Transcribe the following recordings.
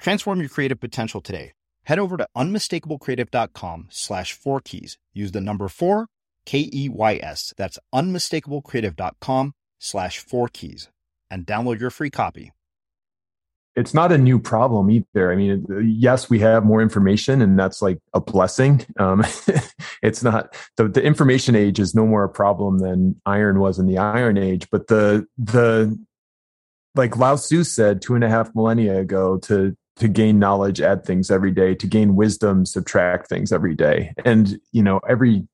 Transform your creative potential today. Head over to unmistakablecreative.com slash four keys. Use the number four, K E Y S. That's unmistakablecreative.com slash four keys and download your free copy. It's not a new problem either. I mean, yes, we have more information, and that's like a blessing. Um, it's not the, the information age is no more a problem than iron was in the Iron Age, but the the like Lao Tzu said two and a half millennia ago to to gain knowledge add things every day to gain wisdom subtract things every day. And you know every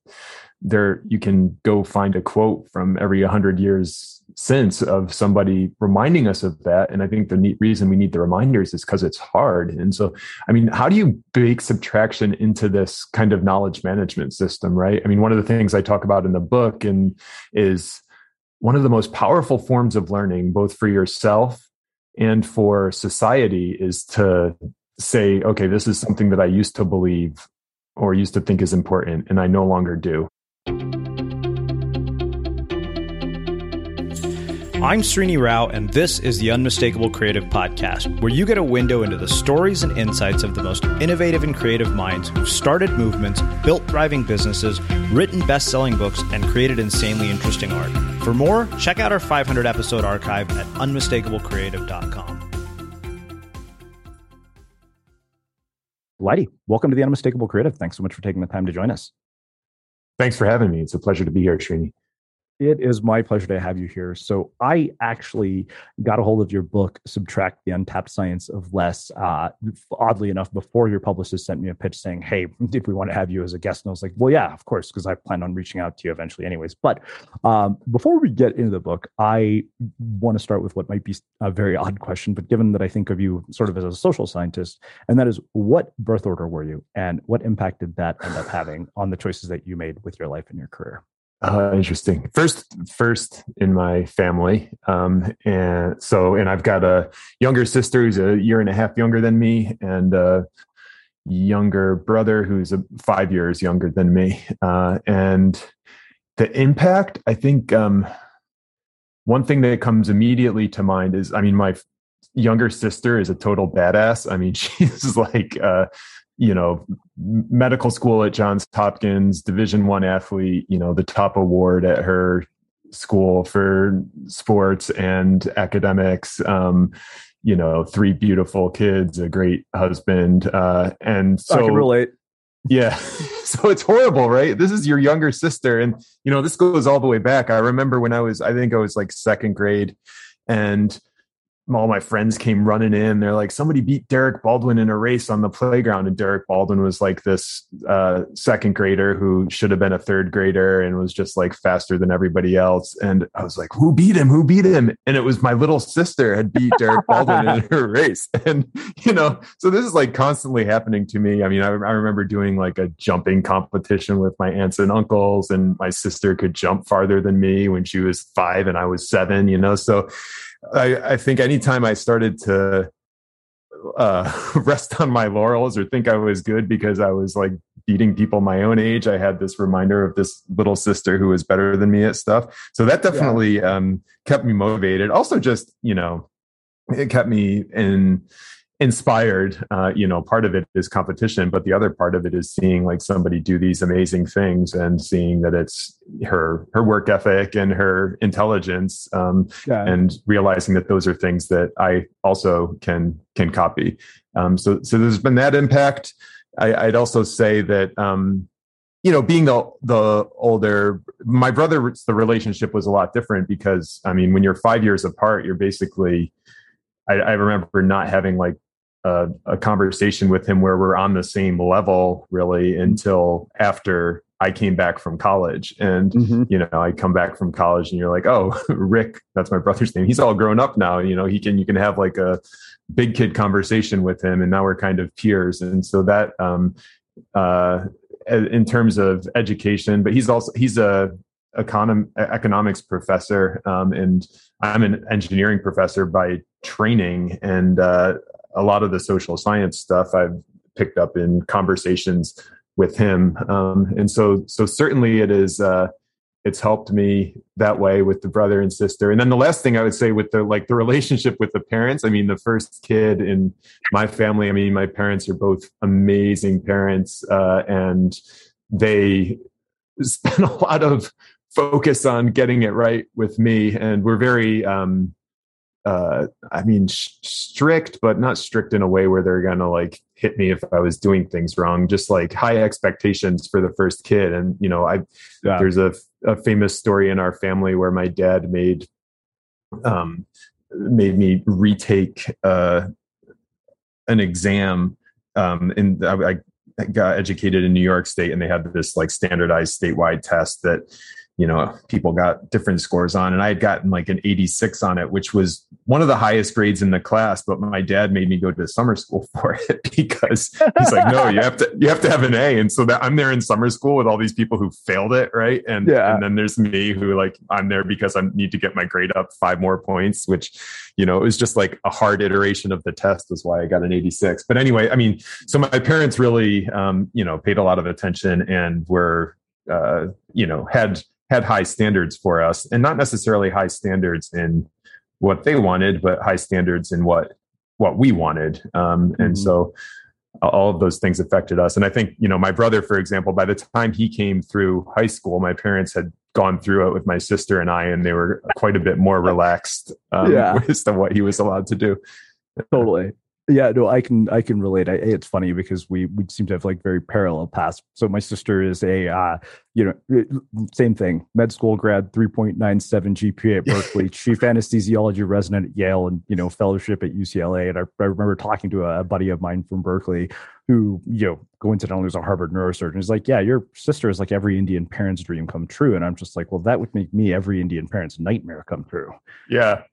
there you can go find a quote from every 100 years since of somebody reminding us of that. And i think the neat reason we need the reminders is because it's hard. And so i mean how do you bake subtraction into this kind of knowledge management system right? I mean one of the things i talk about in the book and is one of the most powerful forms of learning both for yourself and for society is to say, okay, this is something that I used to believe or used to think is important, and I no longer do. I'm Srini Rao, and this is the Unmistakable Creative Podcast, where you get a window into the stories and insights of the most innovative and creative minds who've started movements, built thriving businesses, written best selling books, and created insanely interesting art. For more, check out our 500 episode archive at unmistakablecreative.com. Leidy, welcome to the Unmistakable Creative. Thanks so much for taking the time to join us. Thanks for having me. It's a pleasure to be here, Srini. It is my pleasure to have you here. So, I actually got a hold of your book, Subtract the Untapped Science of Less. Uh, oddly enough, before your publicist sent me a pitch saying, Hey, if we want to have you as a guest, and I was like, Well, yeah, of course, because I plan on reaching out to you eventually, anyways. But um, before we get into the book, I want to start with what might be a very odd question, but given that I think of you sort of as a social scientist, and that is, what birth order were you, and what impact did that end up having on the choices that you made with your life and your career? Uh, interesting. First, first in my family, um, and so, and I've got a younger sister who's a year and a half younger than me, and a younger brother who's a, five years younger than me. Uh, and the impact, I think, um, one thing that comes immediately to mind is, I mean, my younger sister is a total badass. I mean, she's like. Uh, you know medical school at johns hopkins division one athlete you know the top award at her school for sports and academics um you know three beautiful kids a great husband uh and so i can relate. Yeah so it's horrible right? This is your younger sister and you know this goes all the way back. I remember when i was i think i was like second grade and all my friends came running in. They're like, somebody beat Derek Baldwin in a race on the playground. And Derek Baldwin was like this uh, second grader who should have been a third grader and was just like faster than everybody else. And I was like, who beat him? Who beat him? And it was my little sister had beat Derek Baldwin in her race. And, you know, so this is like constantly happening to me. I mean, I, I remember doing like a jumping competition with my aunts and uncles, and my sister could jump farther than me when she was five and I was seven, you know, so I, I think anytime I started to uh, rest on my laurels or think I was good because I was like beating people my own age, I had this reminder of this little sister who was better than me at stuff. So that definitely yeah. um, kept me motivated. Also, just you know, it kept me in inspired uh, you know part of it is competition but the other part of it is seeing like somebody do these amazing things and seeing that it's her her work ethic and her intelligence um, yeah. and realizing that those are things that i also can can copy um, so so there's been that impact I, would also say that um, you know, being the the older, my brother, the relationship was a lot different because I mean, when you're five years apart, you're basically. I, I remember not having like a, a, conversation with him where we're on the same level really until after I came back from college. And, mm-hmm. you know, I come back from college and you're like, oh, Rick, that's my brother's name. He's all grown up now. You know, he can, you can have like a big kid conversation with him. And now we're kind of peers. And so that, um, uh, in terms of education, but he's also, he's a, econom- economics professor um, and i'm an engineering professor by training and uh, a lot of the social science stuff i've picked up in conversations with him. Um, and so, so certainly it is, uh, it's helped me that way with the brother and sister. And then the last thing I would say with the, like the relationship with the parents, I mean, the first kid in my family, I mean, my parents are both amazing parents, uh, and they spend a lot of focus on getting it right with me. And we're very, um, uh, I mean, sh- strict, but not strict in a way where they're gonna like hit me if I was doing things wrong. Just like high expectations for the first kid, and you know, I yeah. there's a, a famous story in our family where my dad made um made me retake uh an exam um and I, I got educated in New York State, and they had this like standardized statewide test that you know people got different scores on and i had gotten like an 86 on it which was one of the highest grades in the class but my dad made me go to summer school for it because he's like no you have to you have to have an a. And so that i'm there in summer school with all these people who failed it right? And yeah. and then there's me who like i'm there because i need to get my grade up five more points which you know it was just like a hard iteration of the test is why i got an 86 but anyway i mean so my parents really um you know paid a lot of attention and were uh you know had had high standards for us and not necessarily high standards in what they wanted but high standards in what what we wanted um, and mm-hmm. so all of those things affected us and i think you know my brother for example by the time he came through high school my parents had gone through it with my sister and i and they were quite a bit more relaxed um, yeah. as to what he was allowed to do totally yeah, no, I can I can relate. I, it's funny because we we seem to have like very parallel paths. So my sister is a uh, you know same thing, med school grad, three point nine seven GPA at Berkeley, chief anesthesiology resident at Yale, and you know fellowship at UCLA. And I, I remember talking to a, a buddy of mine from Berkeley who you know coincidentally was a Harvard neurosurgeon. He's like, yeah, your sister is like every Indian parent's dream come true, and I'm just like, well, that would make me every Indian parent's nightmare come true. Yeah.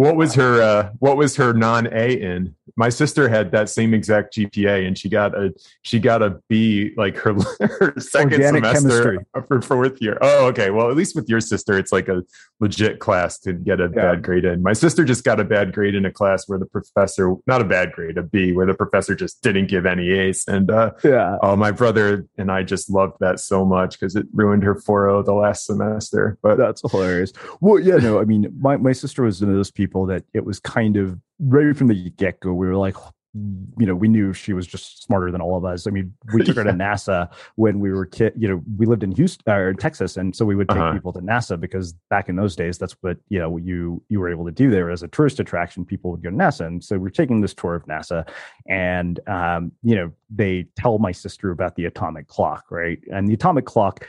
What was her uh, what was her non A in? My sister had that same exact GPA and she got a she got a B like her, her second Organic semester for fourth year. Oh, okay. Well, at least with your sister, it's like a legit class to get a yeah. bad grade in. My sister just got a bad grade in a class where the professor not a bad grade, a B, where the professor just didn't give any A's. And uh, yeah, oh, my brother and I just loved that so much because it ruined her 4.0 the last semester. But that's hilarious. Well, yeah, no, I mean, my my sister was one of those people people that it was kind of right from the get go. We were like, you know, we knew she was just smarter than all of us. I mean, we took her to NASA when we were kid. You know, we lived in Houston or Texas, and so we would take uh-huh. people to NASA because back in those days, that's what you know you you were able to do there as a tourist attraction. People would go to NASA, and so we're taking this tour of NASA, and um, you know, they tell my sister about the atomic clock, right? And the atomic clock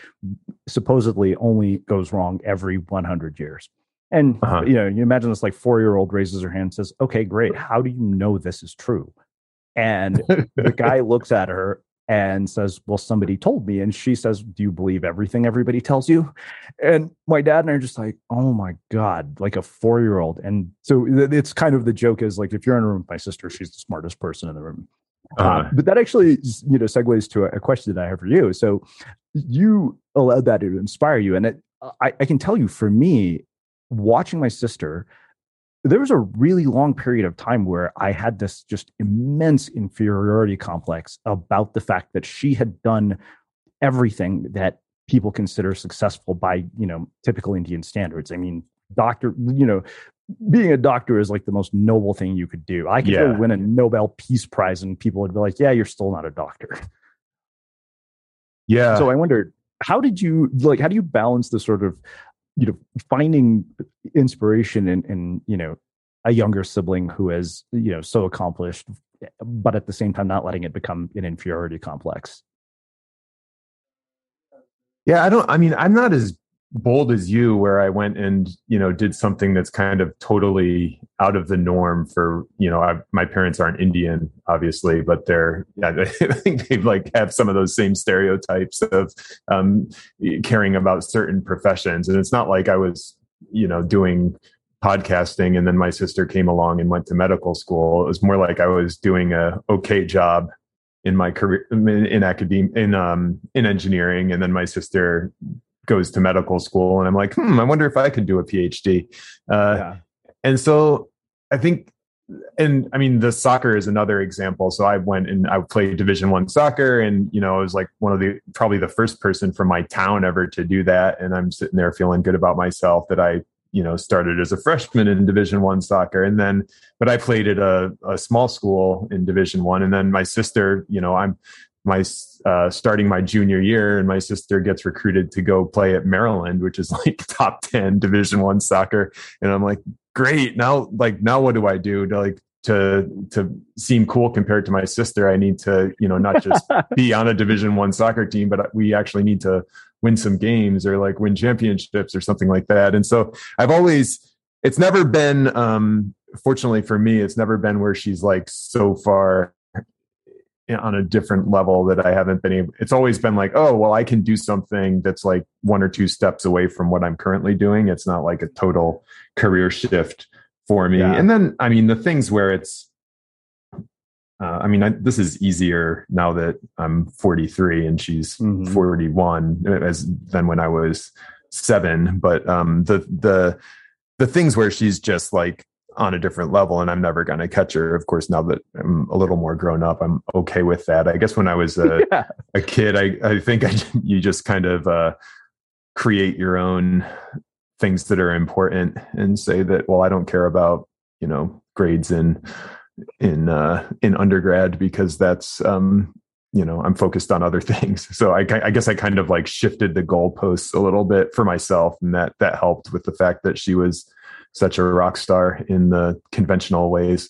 supposedly only goes wrong every 100 years. And uh-huh. you know, you imagine this like four year old raises her hand and says, "Okay, great. How do you know this is true?" And the guy looks at her and says, "Well, somebody told me." And she says, "Do you believe everything everybody tells you?" And my dad and I are just like, "Oh my god!" Like a four year old. And so it's kind of the joke is like, if you're in a room with my sister, she's the smartest person in the room. Uh, uh-huh. Uh, but that actually, you know, segues to a, a, question that I have for you. So you allowed that to inspire you, and it, I, I can tell you, for me, watching my sister, there was a really long period of time where I had this just immense inferiority complex about the fact that she had done everything that people consider successful by, you know, typical Indian standards. I mean, doctor, you know, being a doctor is like the most noble thing you could do. I could yeah. win a Nobel Peace Prize and people would be like, yeah, you're still not a doctor. Yeah. So I wondered, how did you like, how do you balance the sort of you know finding inspiration in, in you know a younger sibling who is you know so accomplished but at the same time not letting it become an inferiority complex Yeah, I don't. I mean, I'm not as bold as you where I went and you know did something that's kind of totally out of the norm for you know I, my parents aren't Indian obviously but they're yeah, I think they like have some of those same stereotypes of um, caring about certain professions. And it's not like I was you know doing podcasting and then my sister came along and went to medical school. It was more like I was doing a okay job in my career in, academia in um in engineering. And then my sister goes to medical school and i'm like hmm i wonder if i could do a phd uh, yeah. and so i think and i mean the soccer is another example so i went and i played division one soccer and you know i was like one of the probably the first person from my town ever to do that and i'm sitting there feeling good about myself that i you know started as a freshman in division one soccer and then but i played at a, a small school in division one and then my sister you know i'm my uh, starting my junior year and my sister gets recruited to go play at maryland which is like top 10 division one soccer. And i'm like great. Now like now what do i do to like to to seem cool compared to my sister? I need to you know not just be on a division one soccer team but we actually need to win some games or like win championships or something like that. And so i've always it's never been um fortunately for me it's never been where she's like so far on a different level that I haven't been able. It's always been like, oh, well, I can do something that's like one or two steps away from what I'm currently doing. It's not like a total career shift for me. Yeah. And then, I mean, the things where it's, uh, I mean, I, this is easier now that I'm 43 and she's mm-hmm. 41 as than when I was seven. But um, the the the things where she's just like on a different level and I'm never going to catch her. Of course, now that I'm a little more grown up, I'm okay with that. I guess when I was a, yeah. a kid, I, I think I, you just kind of uh, create your own things that are important and say that, well, I don't care about, you know, grades in, in, uh, in undergrad because that's, um, you know, I'm focused on other things. So I, I guess I kind of like shifted the goalposts a little bit for myself and that, that helped with the fact that she was, such a rock star in the conventional ways.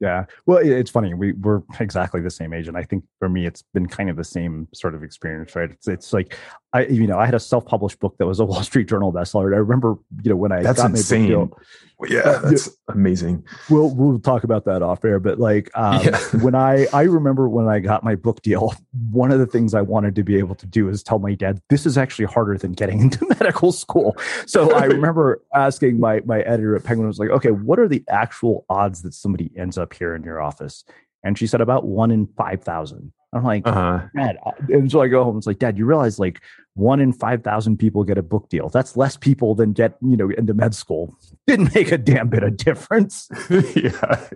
Yeah. Well, it's funny. We we're exactly the same age, and I think for me, it's been kind of the same sort of experience, right? It's it's like I, you know, I had a self-published book that was a Wall Street Journal bestseller. And I remember, you know, when I that's got insane. my book deal, yeah, that's amazing. We'll we'll talk about that off air, but like um, yeah. when I I remember when I got my book deal, one of the things I wanted to be able to do is tell my dad this is actually harder than getting into medical school. So I remember asking my my editor at Penguin was like, okay, what are the actual odds that somebody ends up here in your office? And she said about one in five thousand. I'm like, uh-huh. Dad. And so I go home. It's like, Dad, you realize like one in 5,000 people get a book deal. That's less people than get, you know, into med school. Didn't make a damn bit of difference. yeah.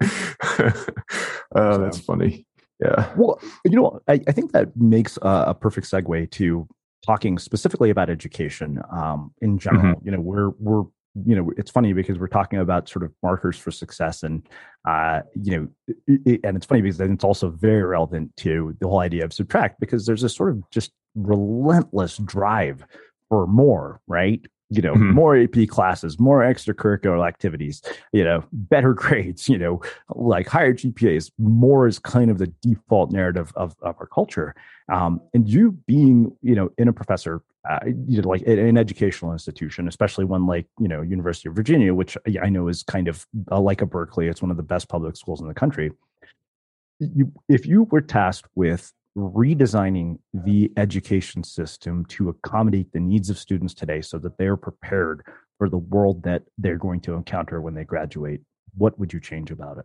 oh, that's funny. Yeah. Well, you know, I, I think that makes a, a, perfect segue to talking specifically about education um, in general. Mm-hmm. You know, we're, we're you know it's funny because we're talking about sort of markers for success and uh you know it, and it's funny because it's also very relevant to the whole idea of subtract because there's a sort of just relentless drive for more right you know mm-hmm. more ap classes more extracurricular activities you know better grades you know like higher gpas more is kind of the default narrative of, of our culture um, and you being you know in a professor uh, you know, like in an educational institution, especially one like you know University of Virginia, which I know is kind of uh, like a Berkeley. It's one of the best public schools in the country. You, if you were tasked with redesigning the education system to accommodate the needs of students today, so that they're prepared for the world that they're going to encounter when they graduate, what would you change about it?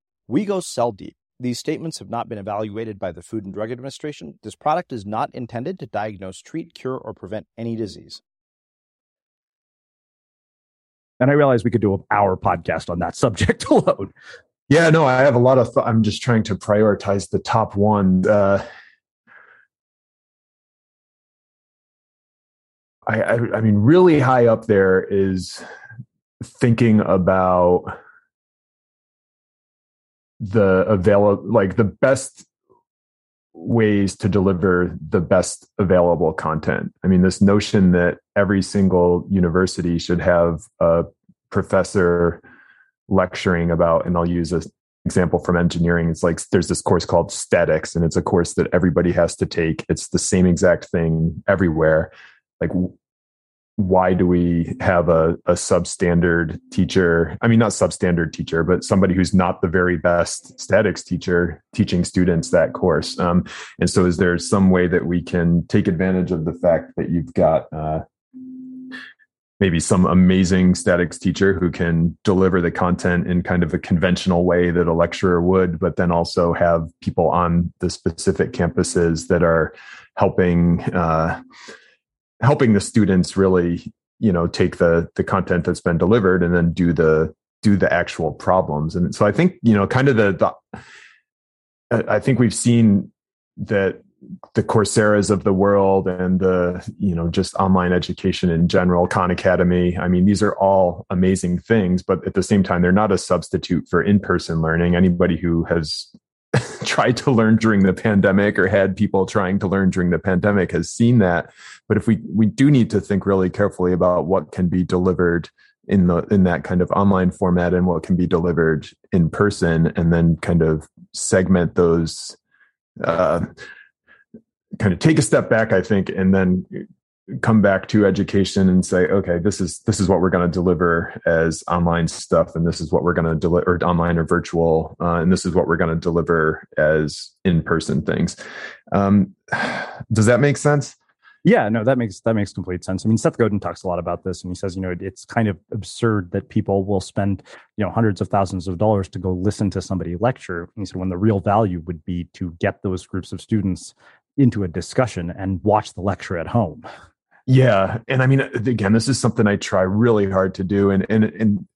We go cell deep. These statements have not been evaluated by the Food and Drug Administration. This product is not intended to diagnose, treat, cure, or prevent any disease. And I realized we could do an hour podcast on that subject alone. Yeah, no, I have a lot of. Th- I'm just trying to prioritize the top one. Uh, I, I, I mean, really high up there is thinking about the available, like the best ways to deliver the best available content. I mean, this notion that every single university should have a professor lecturing about, and I'll use an example from engineering. It's like there's this course called statics, and it's a course that everybody has to take. It's the same exact thing everywhere. Like, why do we have a, a substandard teacher? I mean, not substandard teacher, but somebody who's not the very best statics teacher teaching students that course. Um, and so, is there some way that we can take advantage of the fact that you've got uh, maybe some amazing statics teacher who can deliver the content in kind of a conventional way that a lecturer would, but then also have people on the specific campuses that are helping uh, helping the students really, you know, take the the content that's been delivered and then do the do the actual problems. And so I think you know, kind of the, the I think we've seen that the Coursera's of the world and the, you know, just online education in general, Khan Academy. I mean, these are all amazing things, but at the same time, they're not a substitute for in-person learning. Anybody who has tried to learn during the pandemic or had people trying to learn during the pandemic has seen that. But if we, we do need to think really carefully about what can be delivered in the in that kind of online format and what can be delivered in person and then kind of segment those uh, kind of take a step back, I think, and then come back to education and say, okay, this is this is what we're going to deliver as online stuff, and this is what we're going to deliver online or virtual, uh, and this is what we're going to deliver as in person things. Um, does that make sense? Yeah, no, that makes that makes complete sense. I mean, Seth Godin talks a lot about this, and he says, you know, it's kind of absurd that people will spend, you know, hundreds of thousands of dollars to go listen to somebody lecture. And he said, when the real value would be to get those groups of students into a discussion and watch the lecture at home. Yeah, and I mean, uh, again, this is something I try really hard to do, and and and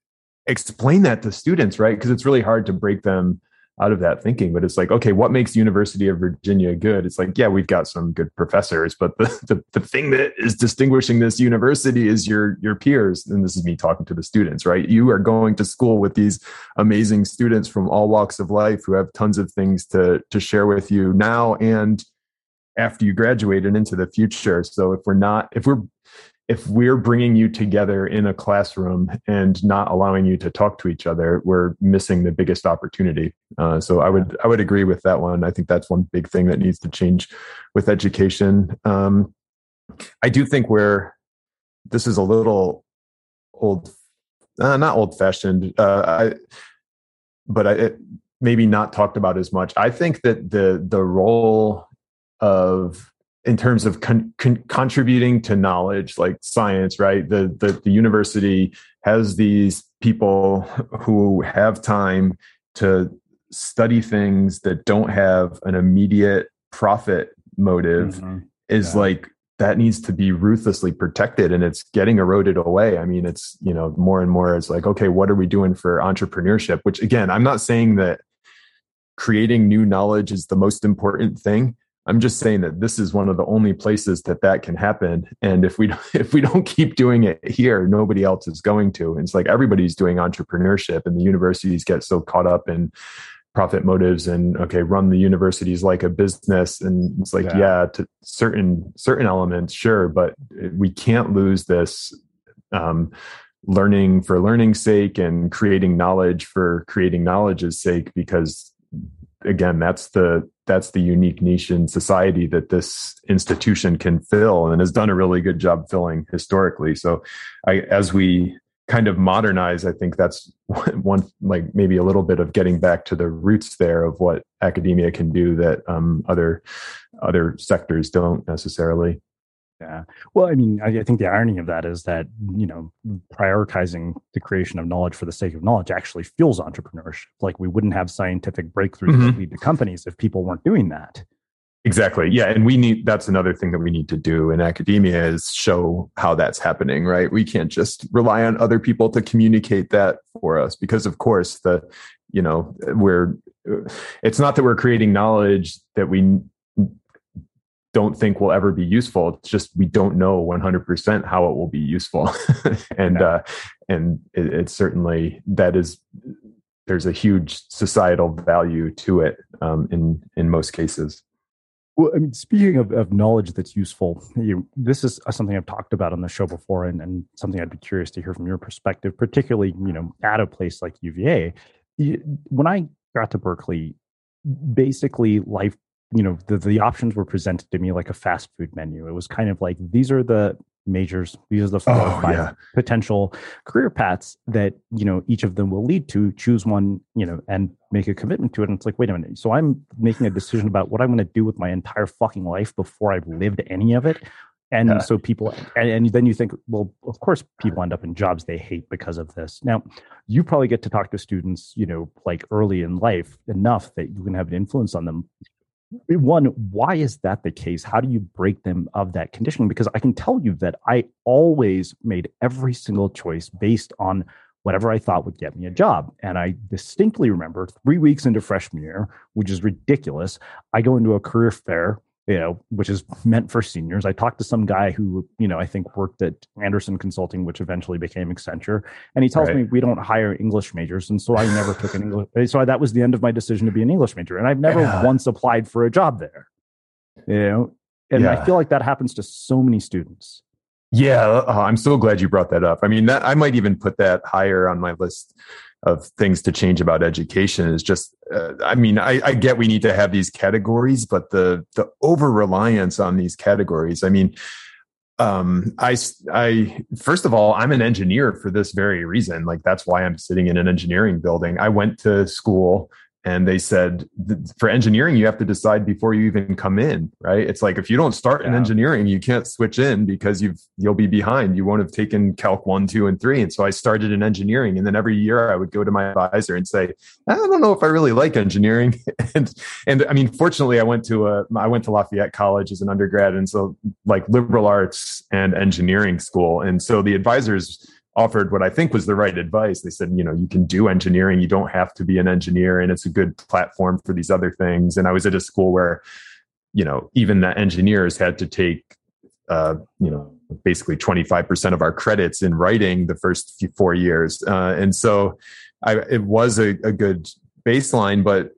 explain that to students, right? Because it's really hard to break them out of that thinking. But it's like, okay, what makes University of Virginia good? It's like, yeah, we've got some good professors, but the, the, the thing that is distinguishing this university is your your peers. And this is me talking to the students, right? You are going to school with these amazing students from all walks of life who have tons of things to to share with you now and after you graduate and into the future. So if we're not, if we're, if we're bringing you together in a classroom and not allowing you to talk to each other, we're missing the biggest opportunity. Uh, so I would I would agree with that one. I think that's one big thing that needs to change with education. Um, I do think we're this is a little old, uh, not old fashioned, uh, I, but I, it, maybe not talked about as much. I think that the the role of in terms of con- con- contributing to knowledge like science right the, the the university has these people who have time to study things that don't have an immediate profit motive mm-hmm. is yeah. like that needs to be ruthlessly protected and it's getting eroded away i mean it's you know more and more it's like okay what are we doing for entrepreneurship which again i'm not saying that creating new knowledge is the most important thing i'm just saying that this is one of the only places that that can happen. And if we if we don't keep doing it here nobody else is going to. And it's like everybody's doing entrepreneurship and the universities get so caught up in profit motives and okay run the universities like a business. And it's like yeah, yeah to certain certain elements sure. But we can't lose this um, learning for learning's sake and creating knowledge for creating knowledge's sake because again that's the that's the unique niche in society that this institution can fill and has done a really good job filling historically. So i as we kind of modernize i think that's one like maybe a little bit of getting back to the roots there of what academia can do that um, other other sectors don't necessarily yeah well i mean I, I, think the irony of that is that you know prioritizing the creation of knowledge for the sake of knowledge actually fuels entrepreneurship like we wouldn't have scientific breakthroughs mm-hmm. that lead to companies if people weren't doing that Exactly. Yeah. And we need, that's another thing that we need to do in academia is show how that's happening, right? We can't just rely on other people to communicate that for us because, of course, the, you know, we're, it's not that we're creating knowledge that we don't think will ever be useful. It's just we don't know 100% how it will be useful. and, uh, and it, it's certainly that is, there's a huge societal value to it um, in, in most cases. Well, I mean, speaking of, of knowledge that's useful, you, this is something I've talked about on the show before, and, and something I'd be curious to hear from your perspective, particularly you know at a place like UVA. When I got to Berkeley, basically life you know the, the options were presented to me like a fast food menu. It was kind of like these are the majors these are the four oh, five yeah. potential career paths that you know each of them will lead to. Choose one you know and make a commitment to it. And it's like wait a minute. So i'm making a decision about what i'm going to do with my entire fucking life before i've lived any of it. And yeah. so people and, and, then you think well of course people end up in jobs they hate because of this. Now you probably get to talk to students you know like early in life enough that you can have an influence on them one why is that the case? How do you break them of that conditioning? Because i can tell you that i always made every single choice based on whatever i thought would get me a job. And i distinctly remember three weeks into freshman year which is ridiculous i go into a career fair you know, which is meant for seniors. I talked to some guy who, you know, I think worked at Andersen Consulting, which eventually became Accenture, and he tells right. me we don't hire English majors, and so I never took an English. So that was the end of my decision to be an English major, and I've never yeah. once applied for a job there. You know, and yeah. I feel like that happens to so many students. Yeah, uh, I'm so glad you brought that up. I mean, that I might even put that higher on my list of things to change about education is just uh, i mean I, I, get we need to have these categories but the the over reliance on these categories i mean um i i first of all i'm an engineer for this very reason. Like that's why i'm sitting in an engineering building. I went to school and they said for engineering you have to decide before you even come in right? It's like if you don't start yeah. in engineering you can't switch in because you've you'll be behind. You won't have taken calc 1 2 and 3 and so i started in engineering. And then every year i would go to my advisor and say i don't know if i really like engineering. And and i mean fortunately i went to a i went to lafayette college as an undergrad and so like liberal arts and engineering school. And so the advisors offered what I think was the right advice. They said, you know, you can do engineering, you don't have to be an engineer, and it's a good platform for these other things. And I was at a school where, you know, even the engineers had to take, uh, you know, basically 25% of our credits in writing the first four years. Uh, and so I, it was a, a good baseline, but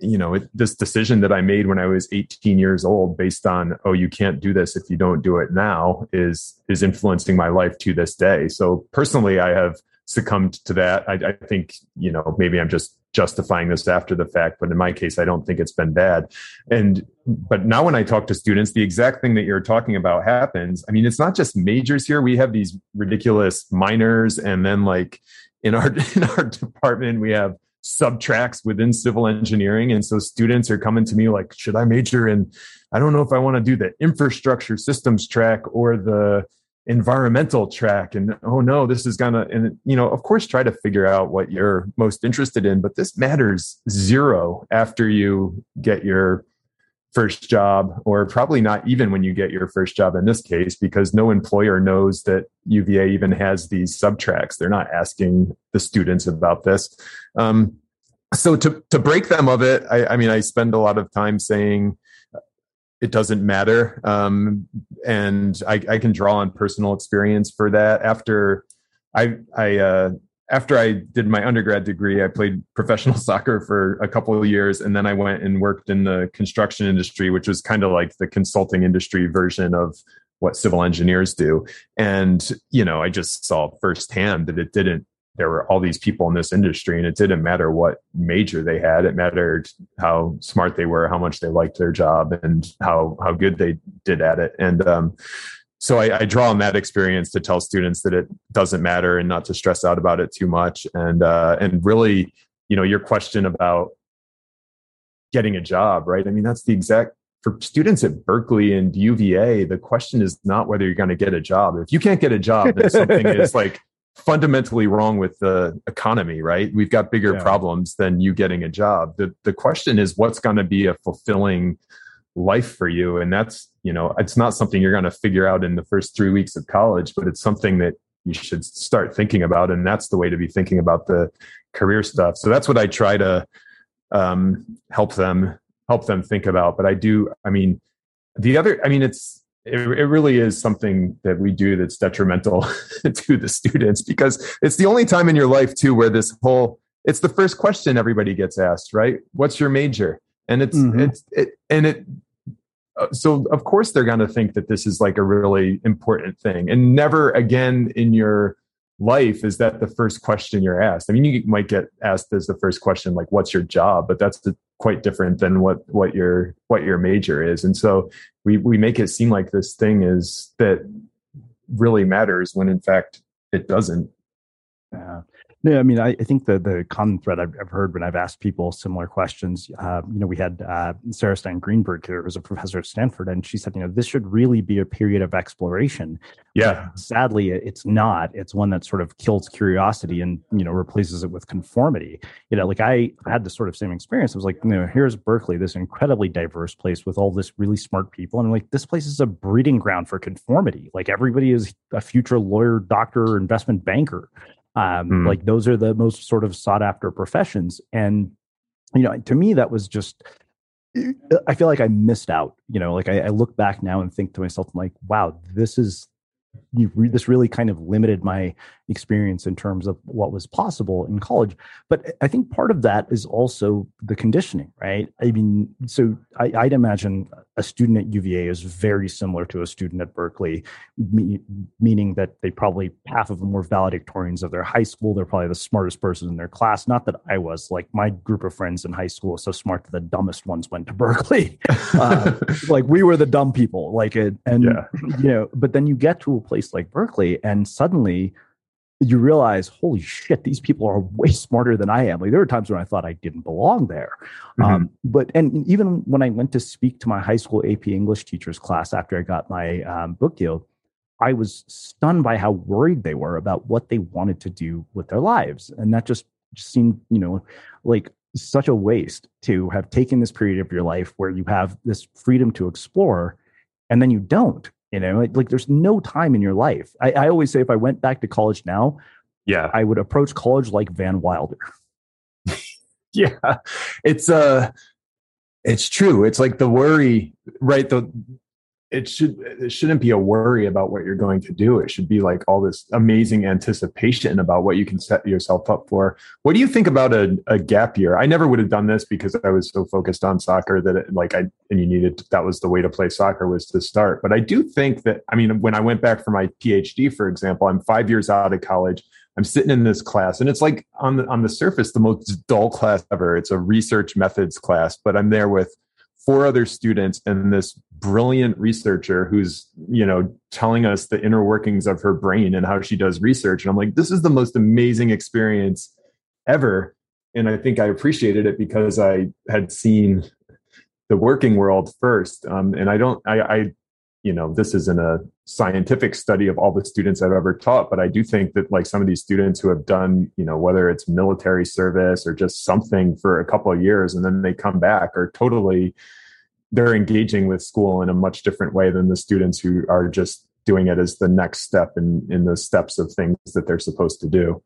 you know it, this decision that i made when i was 18 years old based on oh you can't do this if you don't do it now is is influencing my life to this day so personally i have succumbed to that i, I think you know maybe i'm just justifying this after the fact, but in my case, I don't think it's been bad. And but now when I talk to students, the exact thing that you're talking about happens. I mean, it's not just majors here. We have these ridiculous minors, and then like in our in our department, we have subtracks within civil engineering. And so students are coming to me like, should I major in, I don't know if I want to do the infrastructure systems track or the environmental track. And oh no, this is gonna, and you know, of course, try to figure out what you're most interested in, but this matters zero after you get your first job, or probably not even when you get your first job in this case, because no employer knows that UVA even has these subtracks. They're not asking the students about this. Um, so to to break them of it, I, I, mean, I spend a lot of time saying it doesn't matter, um, and I, I, can draw on personal experience for that. After I I uh, after I did my undergrad degree, I played professional soccer for a couple of years, and then I went and worked in the construction industry, which was kind of like the consulting industry version of what civil engineers do. And you know, I just saw firsthand that it didn't. There were all these people in this industry, and it didn't matter what major they had. It mattered how smart they were, how much they liked their job, and how how good they did at it. And um, so I, I, draw on that experience to tell students that it doesn't matter and not to stress out about it too much. And uh, and really you know your question about getting a job right? I mean that's the exact for students at berkeley and uva the question is not whether you're going to get a job. If you can't get a job then something is like fundamentally wrong with the economy right? We've got bigger yeah. problems than you getting a job. The the question is what's going to be a fulfilling life for you. And that's you know it's not something you're going to figure out in the first three weeks of college but it's something that you should start thinking about. And that's the way to be thinking about the career stuff. So that's what i try to um, help them help them think about. But i do i mean the other i mean it's it, it really is something that we do that's detrimental to the students because it's the only time in your life too where this whole it's the first question everybody gets asked right? What's your major? And it's mm-hmm. it's it and it Uh, so of course they're going to think that this is like a really important thing. And never again in your life is that the first question you're asked. I mean you might get asked as the first question like what's your job? But that's quite different than what what your what your major is. And so we we make it seem like this thing is that really matters when in fact it doesn't. Yeah no, I mean, I, I think the the common thread I've, I've, heard when I've asked people similar questions, uh, you know, we had uh, Sarah Stein Greenberg here, who's a professor at Stanford, and she said, you know, this should really be a period of exploration. Yeah. But sadly, it's not. It's one that sort of kills curiosity and you know replaces it with conformity. You know, like I had the sort of same experience. I was like, you know, here's Berkeley, this incredibly diverse place with all this really smart people, and like this place is a breeding ground for conformity. Like everybody is a future lawyer, doctor, investment banker um, mm. Like those are the most sort of sought after professions. And, you know, to me, that was just, I feel like I missed out. You know, like I, I look back now and think to myself, I'm like, wow, this is you re- this really kind of limited my experience in terms of what was possible in college. But I think part of that is also the conditioning, right? I mean, so I, would imagine a student at UVA is very similar to a student at Berkeley, me, meaning that they probably half of them were valedictorians of their high school. They're probably the smartest person in their class. Not that I was. Like my group of friends in high school was so smart that the dumbest ones went to Berkeley. uh, like we were the dumb people. Like it, and yeah. you know. But then you get to a place like Berkeley, and suddenly you realize, holy shit, these people are way smarter than I am. Like there were times when I thought I didn't belong there. Mm-hmm. Um, but and even when I went to speak to my high school AP English teachers class after I got my um, book deal, I was stunned by how worried they were about what they wanted to do with their lives, and that just, just seemed, you know, like such a waste to have taken this period of your life where you have this freedom to explore, and then you don't you know, like, like there's no time in your life. I, I always say if I went back to college now, yeah, I would approach college like Van Wilder. yeah, it's uh, it's true. It's like the worry, right? The it should it shouldn't be a worry about what you're going to do. It should be like all this amazing anticipation about what you can set yourself up for. What do you think about a, a gap year? I never would have done this because i was so focused on soccer that it, like i and you needed that was the way to play soccer was to start. But i do think that i mean when i went back for my phd for example i'm five years out of college. I'm sitting in this class, and it's like on the on the surface the most dull class ever. It's a research methods class, but I'm there with four other students and this brilliant researcher who's you know telling us the inner workings of her brain and how she does research. And i'm like this is the most amazing experience ever. And i think i appreciated it because i had seen the working world first. Um, and i don't I, I you know this isn't a scientific study of all the students i've ever taught but i do think that like some of these students who have done you know whether it's military service or just something for a couple of years and then they come back are totally they're engaging with school in a much different way than the students who are just doing it as the next step in in the steps of things that they're supposed to do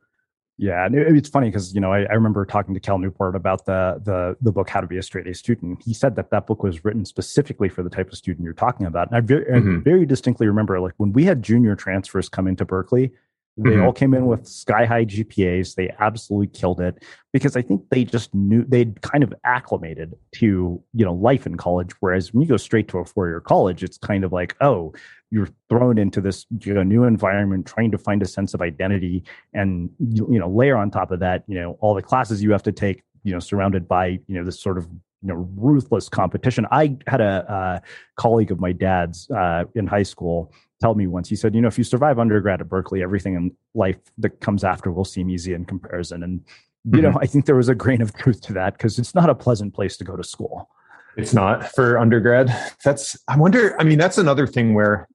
yeah, and it's funny because you know I, I, remember talking to Cal Newport about the the the book How to Be a Straight A Student. He said that that book was written specifically for the type of student you're talking about. And I very, mm-hmm. I very distinctly remember like when we had junior transfers come into Berkeley, they mm-hmm. all came in with sky high GPAs. They absolutely killed it because I think they just knew they'd kind of acclimated to you know life in college. Whereas when you go straight to a four year college, it's kind of like oh you're thrown into this you know, new environment, trying to find a sense of identity, and you, you know layer on top of that you know all the classes you have to take. You know, surrounded by you know this sort of you know ruthless competition. I had a, a colleague of my dad's uh, in high school tell me once. He said, you know, if you survive undergrad at Berkeley, everything in life that comes after will seem easy in comparison. And you mm-hmm. know, I think there was a grain of truth to that because it's not a pleasant place to go to school. It's not for undergrad. That's I wonder. I mean, that's another thing where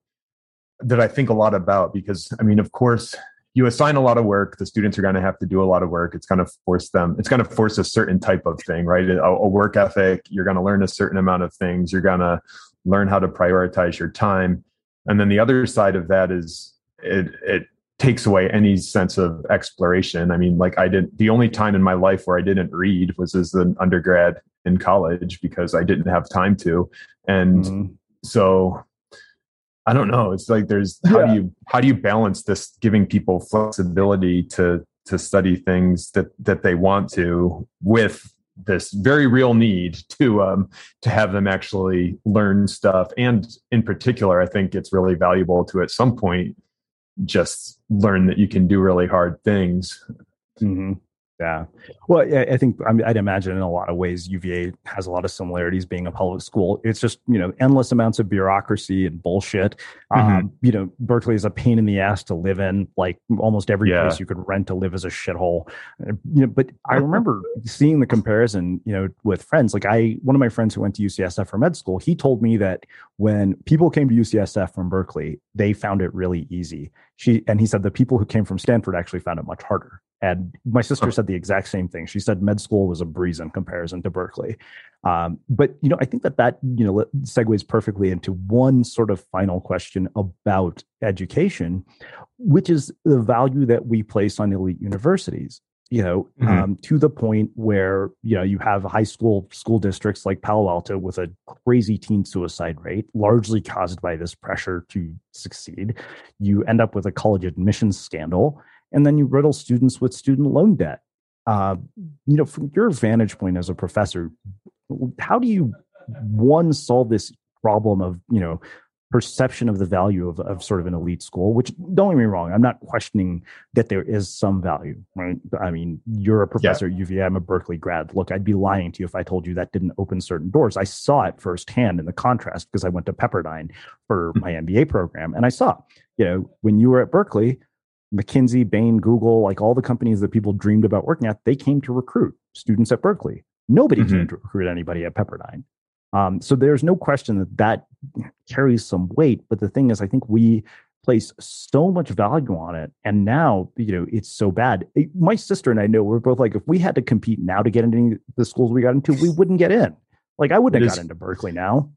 that I think a lot about because I mean, of course, you assign a lot of work. The students are going to have to do a lot of work. It's going to force them. It's going to force a certain type of thing, right? A, a work ethic. You're going to learn a certain amount of things. You're going to learn how to prioritize your time and then the other side of that is it it takes away any sense of exploration i mean like i didn't, the only time in my life where i didn't read was as an undergrad in college because i didn't have time to and mm-hmm. so i don't know it's like there's how yeah. do you how do you balance this giving people flexibility to to study things that that they want to with this very real need to um, to have them actually learn stuff and in particular i think it's really valuable to at some point just learn that you can do really hard things mm-hmm. Yeah. Well, I think I'd imagine in a lot of ways UVA has a lot of similarities being a public school. It's just, you know, endless amounts of bureaucracy and bullshit. Mm-hmm. Um, you know, Berkeley is a pain in the ass to live in. Like almost every yeah. place you could rent to live is a shithole. You know, but I remember seeing the comparison, you know, with friends. Like I, one of my friends who went to UCSF for med school, he told me that when people came to UCSF from Berkeley, they found it really easy. She, and he said the people who came from Stanford actually found it much harder. And my sister said the exact same thing. She said med school was a breeze in comparison to Berkeley. Um, but you know, I think that that you know segues perfectly into one sort of final question about education, which is the value that we place on elite universities. You know, mm-hmm. um, to the point where you know you have high school school districts like Palo Alto with a crazy teen suicide rate, largely caused by this pressure to succeed. You end up with a college admissions scandal and then you riddle students with student loan debt. Uh, you know, from your vantage point as a professor, how do you one solve this problem of you know perception of the value of, of sort of an elite school which don't get me wrong i'm not questioning that there is some value right i mean you're a professor yeah. at uva i'm a berkeley grad look i'd be lying to you if i told you that didn't open certain doors i saw it firsthand in the contrast because i went to pepperdine for hmm. my mba program and i saw you know when you were at berkeley McKinsey, Bain, Google, like all the companies that people dreamed about working at, they came to recruit students at Berkeley. Nobody mm-hmm. came to recruit anybody at Pepperdine. Um, so there's no question that that carries some weight. But the thing is, I think we place so much value on it, and now you know it's so bad. My sister and I know we're both like, if we had to compete now to get into the schools we got into, we wouldn't get in. Like I wouldn't it have is, got into Berkeley now.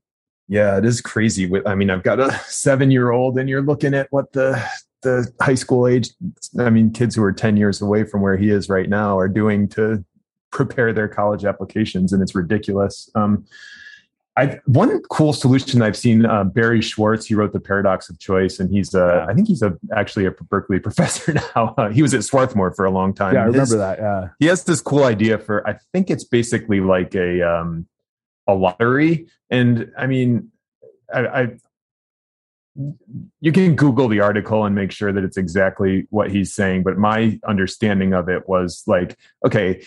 Yeah, it is crazy. I mean, I've got a seven year old, and you're looking at what the the high school age i mean kids who are 10 years away from where he is right now are doing to prepare their college applications and it's ridiculous um, I, one cool solution I've seen, uh, Barry Schwartz, he wrote the Paradox of Choice, and he's, uh, I think he's a, actually a Berkeley professor now. Uh, he was at Swarthmore for a long time. Yeah, I remember His, that. Yeah, he has this cool idea for, I think it's basically like a um, a lottery, and I mean, I, I you can Google the article and make sure that it's exactly what he's saying. But my understanding of it was like, okay,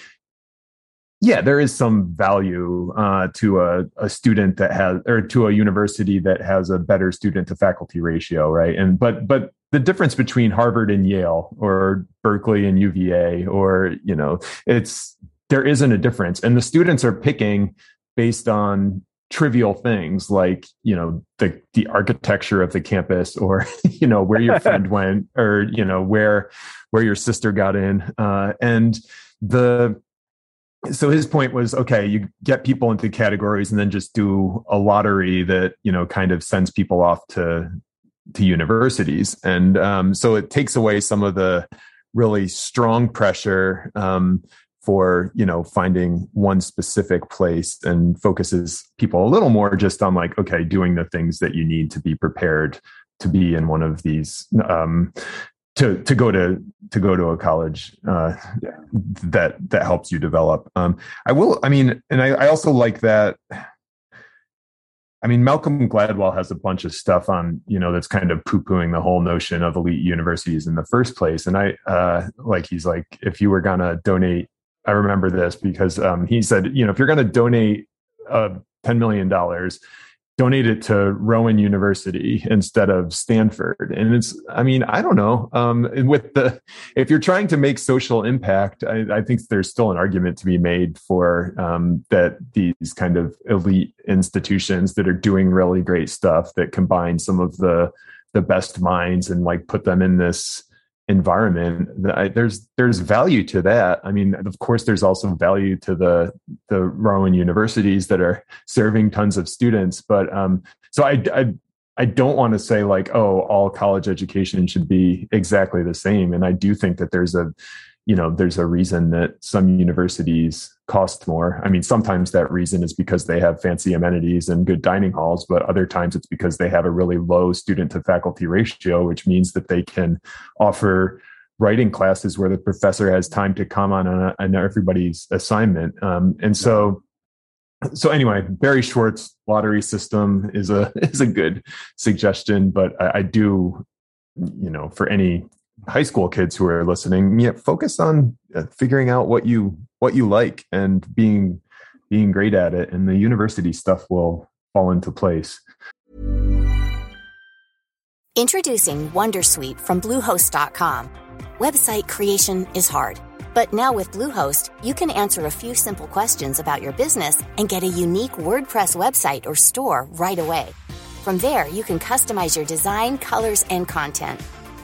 yeah, there is some value uh, to a, a student that has, or to a university that has a better student to faculty ratio, right? And but but the difference between Harvard and Yale, or Berkeley and UVA, or you know, it's there isn't a difference, and the students are picking based on trivial things like you know the the architecture of the campus or you know where your friend went or you know where where your sister got in uh, and the so his point was okay you get people into categories and then just do a lottery that you know kind of sends people off to to universities. And um, so it takes away some of the really strong pressure um, for you know finding one specific place and focuses people a little more just on like okay doing the things that you need to be prepared to be in one of these um, to to go to to go to a college uh, that that helps you develop. Um, I will. I mean, and I, I also like that. I mean, Malcolm Gladwell has a bunch of stuff on, you know, that's kind of poo pooing the whole notion of elite universities in the first place. And I, uh, like, he's like, if you were going to donate I remember this because um, he said, you know, if you're going to donate uh, $10 million, donate it to Rowan University instead of Stanford. And it's, I mean, I don't know. Um, with the, if you're trying to make social impact, I, I think there's still an argument to be made for um, that these kind of elite institutions that are doing really great stuff that combine some of the the best minds and like put them in this environment there's there's value to that. I mean of course there's also value to the the rowan universities that are serving tons of students. But um so i i, I don't want to say like oh all college education should be exactly the same. And i do think that there's a you know there's a reason that some universities cost more. I mean sometimes that reason is because they have fancy amenities and good dining halls but other times it's because they have a really low student to faculty ratio which means that they can offer writing classes where the professor has time to comment on, on everybody's assignment. Um, and so so anyway barry schwartz lottery system is a is a good suggestion but I, I do you know for any high school kids who are listening, yeah, focus on uh, figuring out what you what you like and being being great at it, and the university stuff will fall into place. Introducing WonderSuite from Bluehost.com. Website creation is hard, but now with Bluehost, you can answer a few simple questions about your business and get a unique WordPress website or store right away. From there, you can customize your design, colors, and content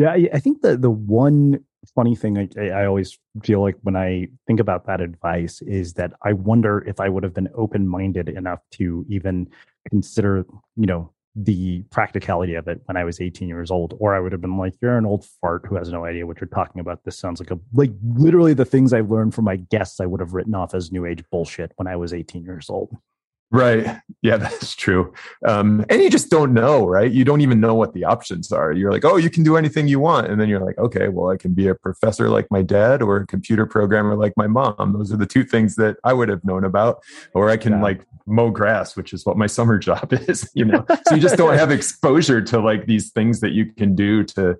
Yeah, I think the the one funny thing I, I always feel like when I think about that advice is that I wonder if I would have been open minded enough to even consider, you know, the practicality of it when I was 18 years old, or I would have been like, "You're an old fart who has no idea what you're talking about." This sounds like a like literally the things I've learned from my guests. I would have written off as new age bullshit when I was 18 years old. Right. Yeah, that's true. Um, and you just don't know, right? You don't even know what the options are. You're like, oh, you can do anything you want. And then you're like, okay, well, I can be a professor like my dad or a computer programmer like my mom. Those are the two things that I would have known about. Or I can yeah. like mow grass, which is what my summer job is, you know? so you just don't have exposure to like these things that you can do to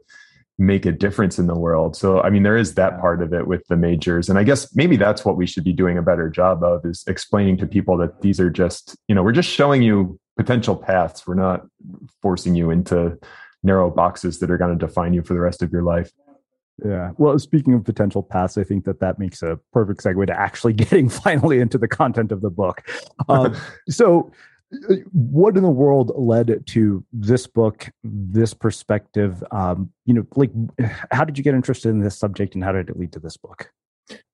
make a difference in the world. So, I mean, there is that part of it with the majors. And I guess maybe that's what we should be doing a better job of is explaining to people that these are just, you know, we're just showing you potential paths. We're not forcing you into narrow boxes that are going to define you for the rest of your life. Yeah. Well, speaking of potential paths, I think that that makes a perfect segue to actually getting finally into the content of the book. Um, so, what in the world led to this book this perspective? Um, you know like how did you get interested in this subject and how did it lead to this book?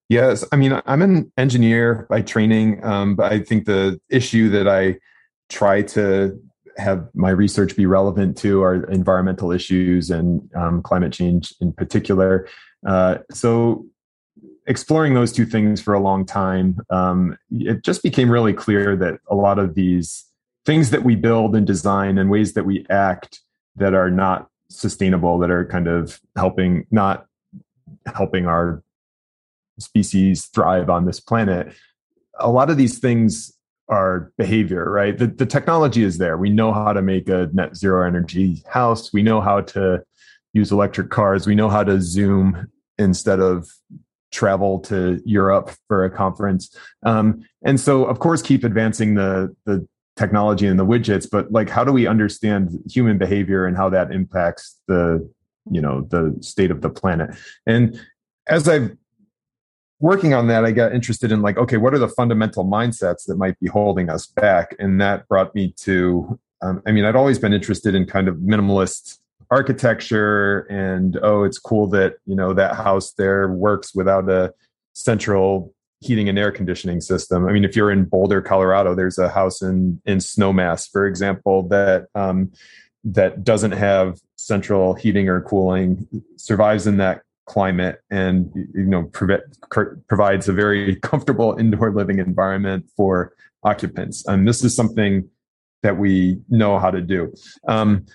Yes i mean i'm an engineer by training um, but i think the issue that i try to have my research be relevant to are environmental issues and um, climate change in particular. Uh, so exploring those two things for a long time, um, it just became really clear that a lot of these things that we build and design and ways that we act that are not sustainable, that are kind of helping, not helping our species thrive on this planet, a lot of these things are behavior, right? The, the technology is there. We know how to make a net zero energy house. We know how to use electric cars. We know how to Zoom instead of travel to Europe for a conference. Um, and so, of course, keep advancing the the technology and the widgets, but like, how do we understand human behavior and how that impacts the you know the state of the planet? And as I've working on that, I got interested in like, okay, what are the fundamental mindsets that might be holding us back? And that brought me to, um, I mean, I'd always been interested in kind of minimalist architecture and oh it's cool that you know that house there works without a central heating and air conditioning system. I mean if you're in boulder colorado there's a house in in snowmass for example that um, that doesn't have central heating or cooling survives in that climate and you know provides a very comfortable indoor living environment for occupants. And this is something that we know how to do. Um,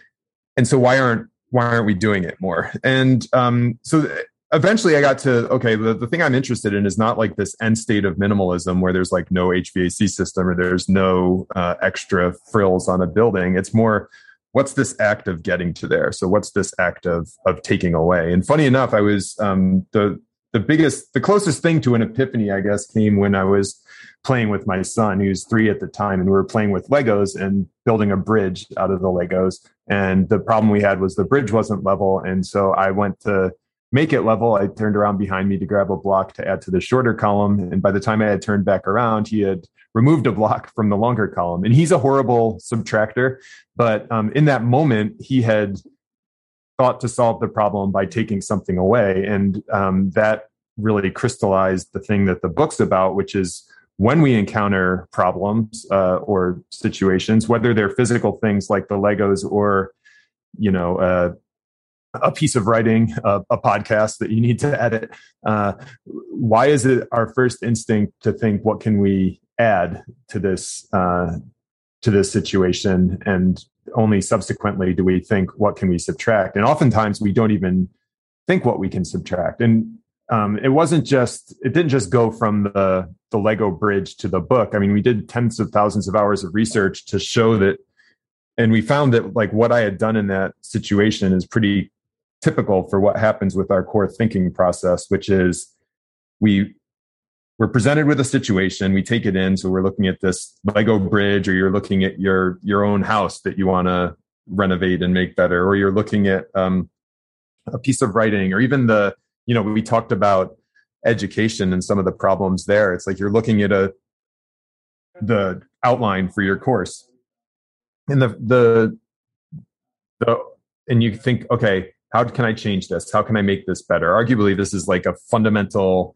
and so why aren't why aren't we doing it more? And um, so eventually I got to okay, the, the thing I'm interested in is not like this end state of minimalism where there's like no HVAC system or there's no uh, extra frills on a building. It's more what's this act of getting to there? So what's this act of of taking away? And funny enough, I was um, the the biggest the closest thing to an epiphany, I guess, came when I was playing with my son, who's three at the time, and we were playing with Legos and building a bridge out of the Legos. And the problem we had was the bridge wasn't level. And so I went to make it level. I turned around behind me to grab a block to add to the shorter column. And by the time I had turned back around, he had removed a block from the longer column. And he's a horrible subtractor. But um, in that moment, he had thought to solve the problem by taking something away. And um, that really crystallized the thing that the book's about, which is when we encounter problems uh, or situations, whether they're physical things like the Legos or, you know, uh, a piece of writing, a, a, podcast that you need to edit. Uh, why is it our first instinct to think, what can we add to this uh, to this situation, and only subsequently do we think, what can we subtract? And oftentimes we don't even think what we can subtract. And um, it wasn't just it didn't just go from the the lego bridge to the book. I mean we did tens of thousands of hours of research to show that and we found that like what i had done in that situation is pretty typical for what happens with our core thinking process which is we we're presented with a situation we take it in so we're looking at this lego bridge or you're looking at your your own house that you want to renovate and make better or you're looking at um, a piece of writing or even the you know, we talked about education and some of the problems there. It's like you're looking at a the outline for your course. And the the the and you think, okay, how can I change this? How can I make this better? Arguably, this is like a fundamental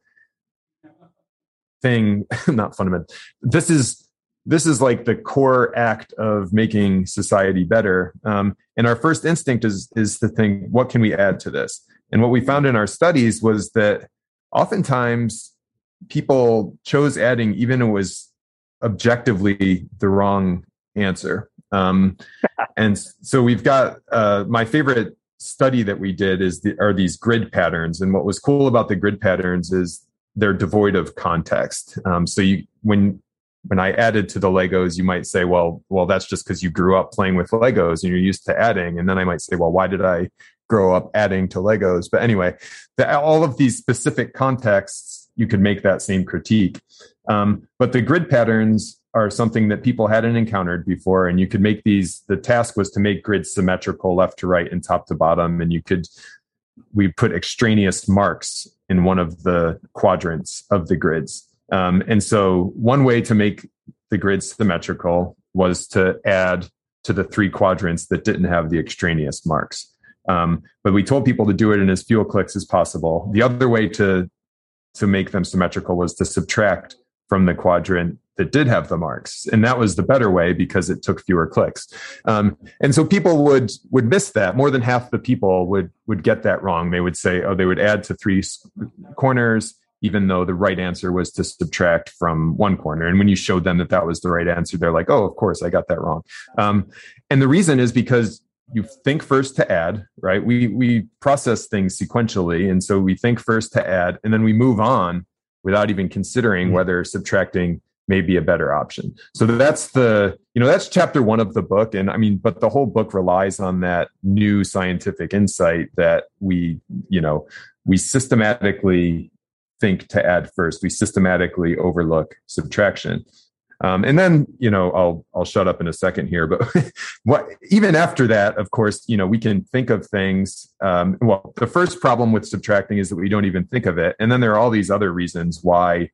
thing, not fundamental. This is this is like the core act of making society better. Um, and our first instinct is is to think, what can we add to this? And what we found in our studies was that oftentimes people chose adding even it was objectively the wrong answer. Um, and so we've got uh, my favorite study that we did is the, are these grid patterns. And what was cool about the grid patterns is they're devoid of context. Um, so you when when I added to the Legos, you might say, well, well, that's just because you grew up playing with Legos and you're used to adding. And then I might say, well, why did I grow up adding to Legos? But anyway, the, all of these specific contexts, you could make that same critique. Um, but the grid patterns are something that people hadn't encountered before. And you could make these, the task was to make grids symmetrical left to right and top to bottom. And you could, we put extraneous marks in one of the quadrants of the grids. Um, and so one way to make the grid symmetrical was to add to the three quadrants that didn't have the extraneous marks. Um, but we told people to do it in as few clicks as possible. The other way to to make them symmetrical was to subtract from the quadrant that did have the marks. And that was the better way because it took fewer clicks. Um, and so people would would miss that. More than half the people would would get that wrong. They would say oh they would add to three corners even though the right answer was to subtract from one corner. And when you showed them that that was the right answer they're like oh of course i got that wrong. Um, and the reason is because you think first to add right we we process things sequentially and so we think first to add and then we move on without even considering mm-hmm. whether subtracting may be a better option. So that's the, you know, that's chapter one of the book. And I mean, but the whole book relies on that new scientific insight that we, you know, we systematically think to add first. We systematically overlook subtraction. Um, and then, you know, I'll I'll shut up in a second here. But what even after that, of course, you know, we can think of things. Um, well, the first problem with subtracting is that we don't even think of it, and then there are all these other reasons why.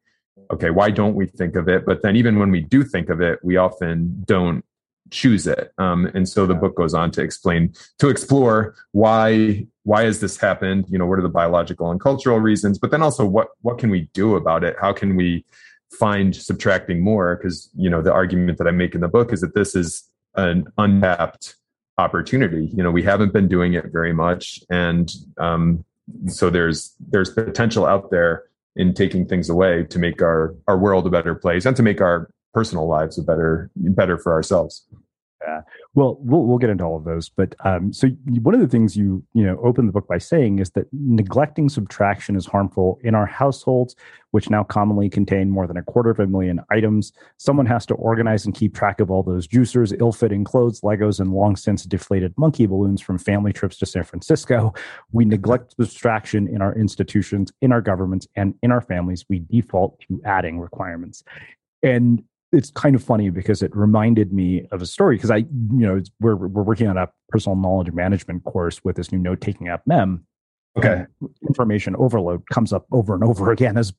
Okay, why don't we think of it? But then, even when we do think of it, we often don't choose it. Um, and so the book goes on to explain to explore why why has this happened? You know, what are the biological and cultural reasons? But then also, what what can we do about it? How can we find subtracting more because you know the argument that i make in the book is that this is an untapped opportunity. You know we haven't been doing it very much and um, so there's there's potential out there in taking things away to make our our world a better place and to make our personal lives a better better for ourselves yeah. Well, we'll we'll get into all of those, but um, so one of the things you you know open the book by saying is that neglecting subtraction is harmful in our households, which now commonly contain more than a quarter of a million items. Someone has to organize and keep track of all those juicers, ill-fitting clothes, Legos, and long since deflated monkey balloons from family trips to San Francisco. We neglect subtraction in our institutions, in our governments, and in our families. We default to adding requirements. And it's kind of funny because it reminded me of a story because I, you know, we're we're working on a personal knowledge management course with this new note taking app Mem, Okay. information overload comes up over and over again as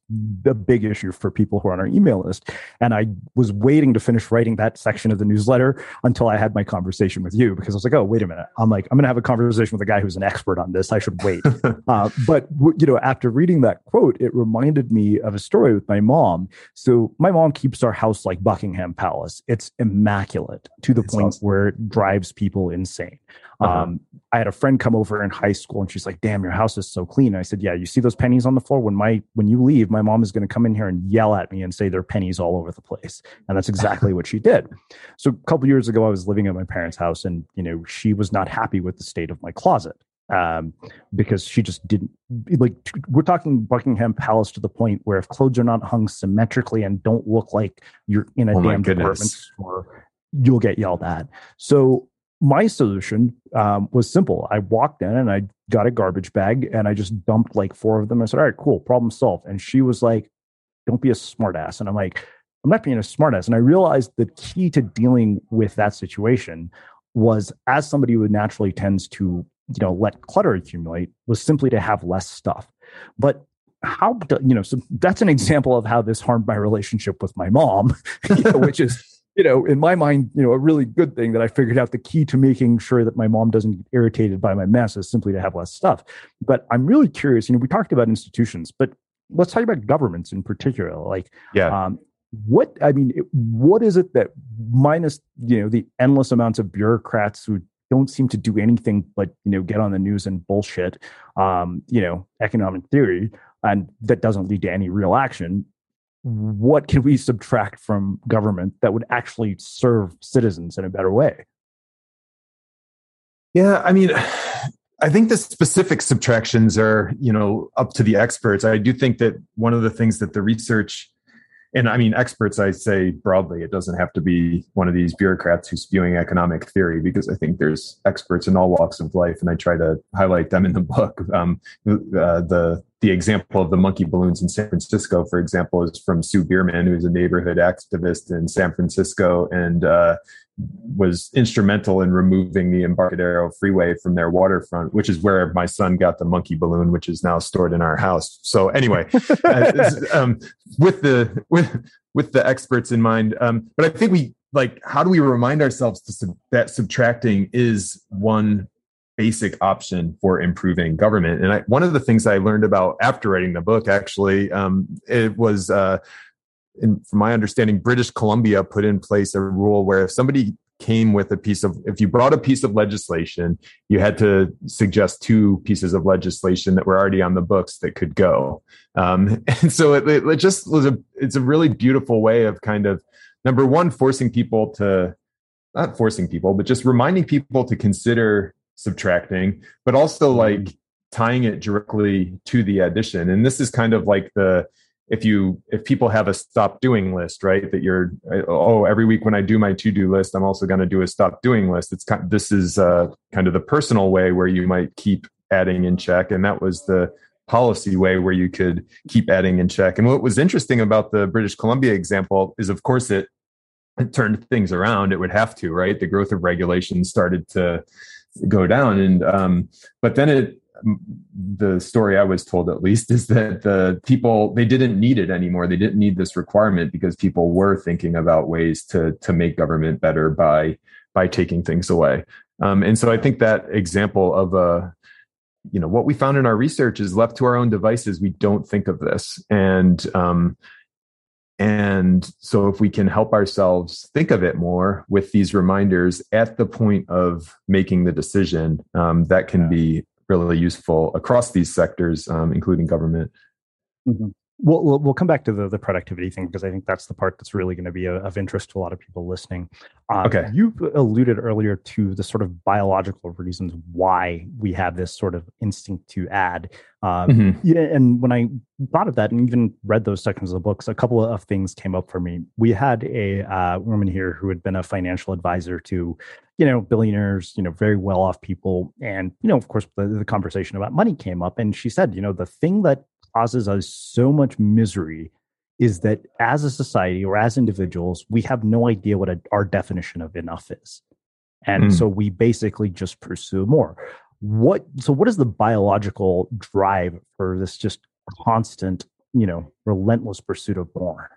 a big issue for people who are on our email list. And I was waiting to finish writing that section of the newsletter until I had my conversation with you because I was like, oh, wait a minute. I'm like, I'm going to have a conversation with a guy who's an expert on this. I should wait. uh, but, you know, after reading that quote, it reminded me of a story with my mom. So my mom keeps our house like Buckingham Palace. It's immaculate to the it's point awesome. where it drives people insane. Uh-huh. Um, I had a friend come over in high school and she's like, damn, your house is so clean. And I said, yeah, you see those pennies on the floor? When my, when you leave, my mom is going to come in here and yell at me and say there are pennies all over the place. And that's exactly what she did. So a couple years ago, I was living at my parents' house and, you know, she was not happy with the state of my closet um, because she just didn't like. We're talking Buckingham Palace to the point where if clothes are not hung symmetrically and don't look like you're in a oh damn department store, you'll get yelled at. So my solution um, was simple. I walked in and I got a garbage bag and I just dumped like four of them. I said, "All right, cool, problem solved." And she was like, "Don't be a smartass." And I'm like, "I'm not being a smartass." And I realized the key to dealing with that situation was, as somebody who naturally tends to, you know, let clutter accumulate, was simply to have less stuff. But how do, you know so that's an example of how this harmed my relationship with my mom you know, which is you know, in my mind, you know, a really good thing that I figured out the key to making sure that my mom doesn't get irritated by my mess is simply to have less stuff. But I'm really curious, you know, we talked about institutions, but let's talk about governments in particular. Like, yeah. Um, what I mean, what is it that minus you know the endless amounts of bureaucrats who don't seem to do anything but you know get on the news and bullshit, um, you know, economic theory, and that doesn't lead to any real action what can we subtract from government that would actually serve citizens in a better way? Yeah, I mean, I think the specific subtractions are, you know, up to the experts. I do think that one of the things that the research and I mean experts I say broadly, it doesn't have to be one of these bureaucrats who's spewing economic theory because I think there's experts in all walks of life and I try to highlight them in the book. Um, uh, the the example of the monkey balloons in San Francisco, for example, is from Sue Bierman, who's a neighborhood activist in San Francisco and uh, was instrumental in removing the Embarcadero Freeway from their waterfront, which is where my son got the monkey balloon, which is now stored in our house. So anyway, uh, um, with the with with the experts in mind, um, but I think we like how do we remind ourselves to sub- that subtracting is one basic option for improving government. And I, one of the things I learned about after writing the book, actually, um, it was, uh, in, from my understanding, British Columbia put in place a rule where if somebody came with a piece of, if you brought a piece of legislation, you had to suggest two pieces of legislation that were already on the books that could go. Um, and so it, it just was a, it's a really beautiful way of kind of, number one, forcing people to, not forcing people, but just reminding people to consider subtracting, but also mm-hmm. like tying it directly to the addition. And this is kind of like the if you if people have a stop doing list, right? That you're oh every week when I do my to do list, I'm also going to do a stop doing list. It's kind this is uh, kind of the personal way where you might keep adding in check, and that was the policy way where you could keep adding in check. And what was interesting about the British Columbia example is, of course, it it turned things around. It would have to, right? The growth of regulation started to go down. And um, but then it the story I was told at least is that the people they didn't need it anymore. They didn't need this requirement because people were thinking about ways to to make government better by by taking things away. Um, and so I think that example of a you know what we found in our research is left to our own devices we don't think of this and um, and so, if we can help ourselves think of it more with these reminders at the point of making the decision, um, that can be really useful across these sectors, um, including government. Mm-hmm. We'll, we'll come back to the, the productivity thing because I think that's the part that's really going to be a, of interest to a lot of people listening. Um, okay. You alluded earlier to the sort of biological reasons why we have this sort of instinct to add. Um, mm-hmm. yeah, and when I thought of that and even read those sections of the books, a couple of things came up for me. We had a uh, woman here who had been a financial advisor to, you know, billionaires, you know, very well off people. And, you know, of course, the, the conversation about money came up. And she said, you know, the thing that causes us so much misery is that as a society or as individuals, we have no idea what a, our definition of enough is. And mm. so we basically just pursue more. What so what is the biological drive for this just constant, you know, relentless pursuit of more?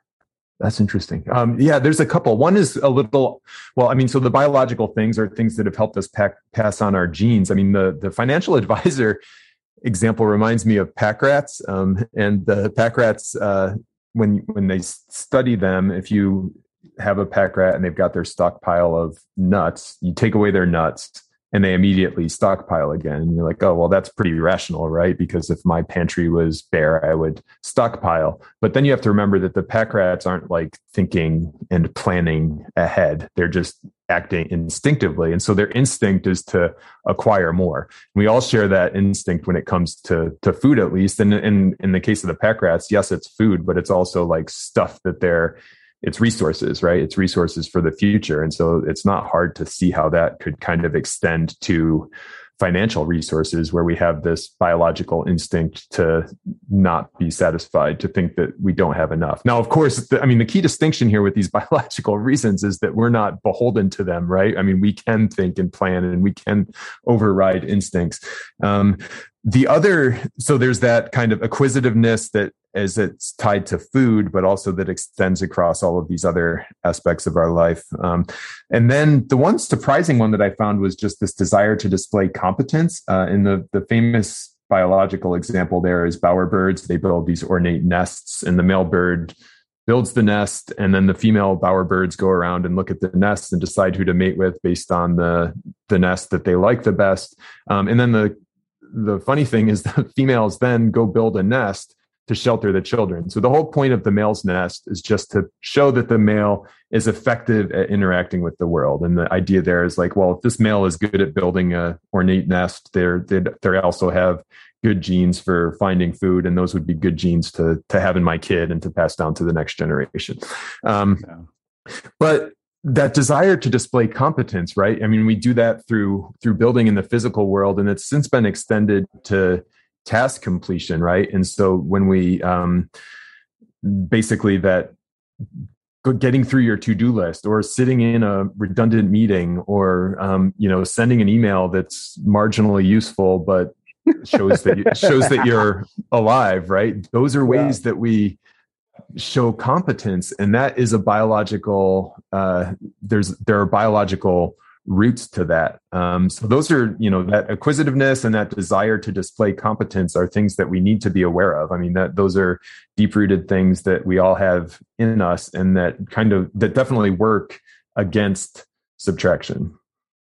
That's interesting. Um, yeah, there's a couple. One is a little, well, I mean, so the biological things are things that have helped us pack, pass on our genes. I mean, the the financial advisor example reminds me of pack rats. Um, and the pack rats, uh, when when they study them, if you have a pack rat and they've got their stockpile of nuts, you take away their nuts and they immediately stockpile again. And you're like, oh, well, that's pretty rational, right? Because if my pantry was bare, I would stockpile. But then you have to remember that the pack rats aren't like thinking and planning ahead. They're just acting instinctively. And so their instinct is to acquire more. We all share that instinct when it comes to, to food, at least. And in, in the case of the pack rats, yes, it's food, but it's also like stuff that they're, it's resources, right? It's resources for the future. And so it's not hard to see how that could kind of extend to financial resources where we have this biological instinct to not be satisfied, to think that we don't have enough. Now, of course, the, I mean, the key distinction here with these biological reasons is that we're not beholden to them, right? I mean, we can think and plan and we can override instincts. Um, the other, so there's that kind of acquisitiveness that as it's tied to food, but also that extends across all of these other aspects of our life. Um, and then the one surprising one that I found was just this desire to display competence. Uh, in the the famous biological example, there is bowerbirds. They build these ornate nests, and the male bird builds the nest, and then the female bowerbirds go around and look at the nest and decide who to mate with based on the the nest that they like the best. Um, and then the the funny thing is the females then go build a nest to shelter the children. So the whole point of the male's nest is just to show that the male is effective at interacting with the world. And the idea there is like, well, if this male is good at building a ornate nest, they're they they also have good genes for finding food, and those would be good genes to to have in my kid and to pass down to the next generation. Um, yeah. But that desire to display competence right i mean we do that through through building in the physical world and it's since been extended to task completion right and so when we um basically that getting through your to-do list or sitting in a redundant meeting or um, you know sending an email that's marginally useful but shows that you, shows that you're alive right those are ways yeah. that we show competence and that is a biological uh, there's there are biological roots to that. Um, so those are you know that acquisitiveness and that desire to display competence are things that we need to be aware of. I mean that those are deep rooted things that we all have in us and that kind of that definitely work against subtraction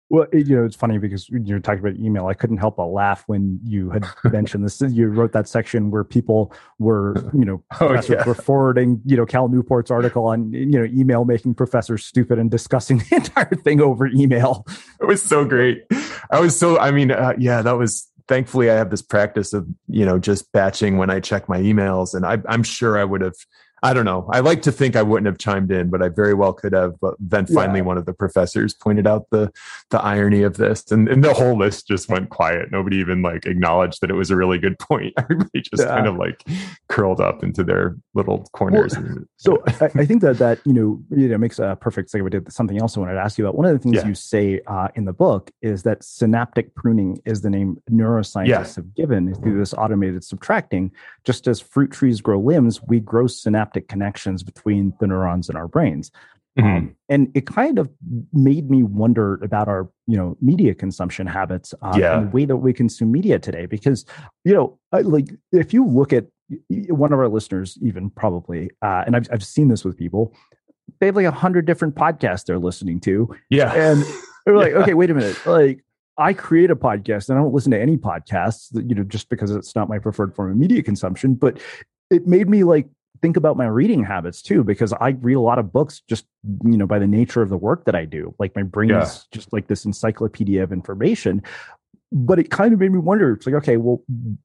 well, it, you know, it's funny because you're talking about email. I couldn't help but laugh when you had mentioned this. You wrote that section where people were, you know, oh, yeah. were forwarding, you know, Cal Newport's article on, you know, email making professors stupid and discussing the entire thing over email. It was so great. I was so, I mean, uh, yeah, that was thankfully I have this practice of, you know, just batching when I check my emails. And I, I'm sure I would have I don't know. I like to think I wouldn't have chimed in, but I very well could have. But then finally, yeah. one of the professors pointed out the the irony of this, and, and the whole list just went quiet. Nobody even like acknowledged that it was a really good point. Everybody just yeah. kind of like curled up into their little corners. Well, so I, I, think that that you know you know makes a perfect segue to something else I wanted to ask you about. One of the things yeah. you say uh, in the book is that synaptic pruning is the name neuroscientists have given through this automated subtracting. Just as fruit trees grow limbs, we grow synaptic synaptic connections between the neurons in our brains. Mm-hmm. Um, and it kind of made me wonder about our, you know, media consumption habits uh, yeah. and the way that we consume media today. Because, you know, like if you look at one of our listeners, even probably, uh, and I've I've seen this with people, they have like a hundred different podcasts they're listening to. Yeah, and they're like, yeah. okay, wait a minute, like I create a podcast and I don't listen to any podcasts, you know, just because it's not my preferred form of media consumption. But it made me like think about my reading habits too because i read a lot of books just you know by the nature of the work that i do. Like my brain yeah. is just like this encyclopedia of information. But it kind of made me wonder it's like okay well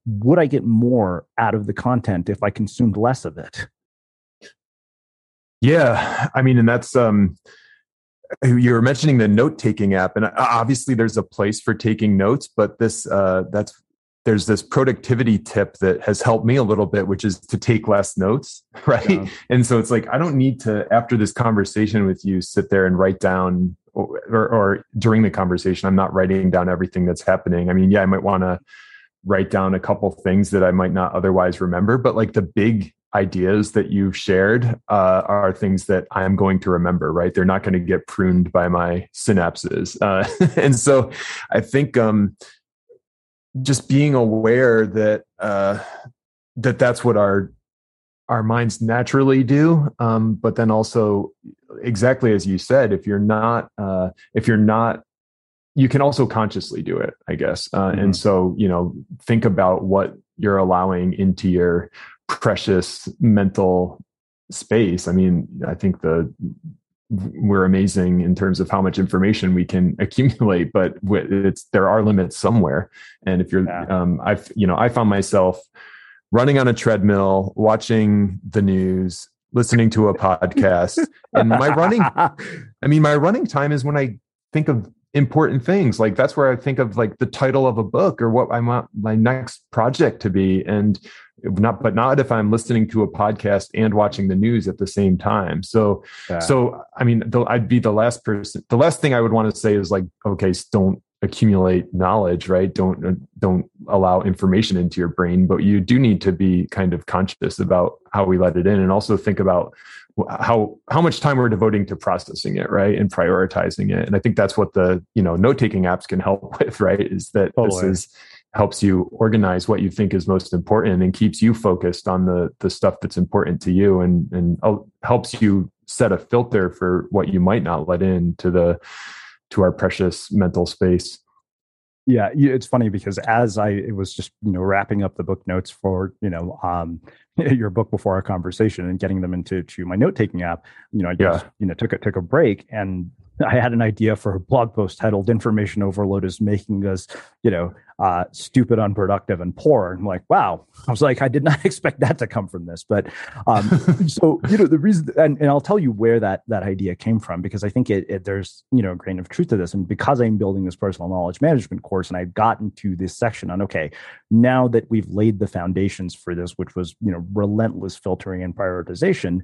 would i get more out of the content if i consumed less of it? Yeah i mean and that's um you were mentioning the note taking app and uh, obviously there's a place for taking notes but this uh that's there's this productivity tip that has helped me a little bit, which is to take less notes, right? Yeah. And so it's like, I don't need to, after this conversation with you, sit there and write down, or, or, or during the conversation, I'm not writing down everything that's happening. I mean, yeah, I might want to write down a couple things that I might not otherwise remember, but like the big ideas that you've shared uh, are things that I'm going to remember, right? They're not going to get pruned by my synapses. Uh, and so I think, um, just being aware that uh, that that's what our our minds naturally do um, but then also exactly as you said if you're not uh, if you're not you can also consciously do it i guess uh, mm-hmm. and so you know think about what you're allowing into your precious mental space i mean i think the we're amazing in terms of how much information we can accumulate but it's there are limits somewhere. And if you're yeah. um i've you know i found myself running on a treadmill watching the news listening to a podcast. And my running i mean my running time is when i think of important things. Like that's where i think of like the title of a book or what i want my next project to be. And not but not if i'm listening to a podcast and watching the news at the same time. So yeah. so i mean the, i'd be the last person the last thing i would want to say is like okay don't accumulate knowledge right? Don't uh, don't allow information into your brain but you do need to be kind of conscious about how we let it in and also think about how how much time we're devoting to processing it right? And prioritizing it. And i think that's what the you know note taking apps can help with right? Is that totally. this is helps you organize what you think is most important and keeps you focused on the the stuff that's important to you and and helps you set a filter for what you might not let in to the to our precious mental space. Yeah, it's funny because as I it was just you know wrapping up the book notes for you know um, your book before our conversation and getting them into to my note taking app, you know I just yeah. you know took a took a break and I had an idea for a blog post titled "Information Overload is Making Us you know uh, stupid, unproductive, and poor. And I'm like, wow. I was like, I did not expect that to come from this. But um, so you know, the reason, and, and I'll tell you where that that idea came from because I think it, it, there's you know a grain of truth to this. And because I'm building this personal knowledge management course, and I've gotten to this section on okay, now that we've laid the foundations for this, which was you know relentless filtering and prioritization.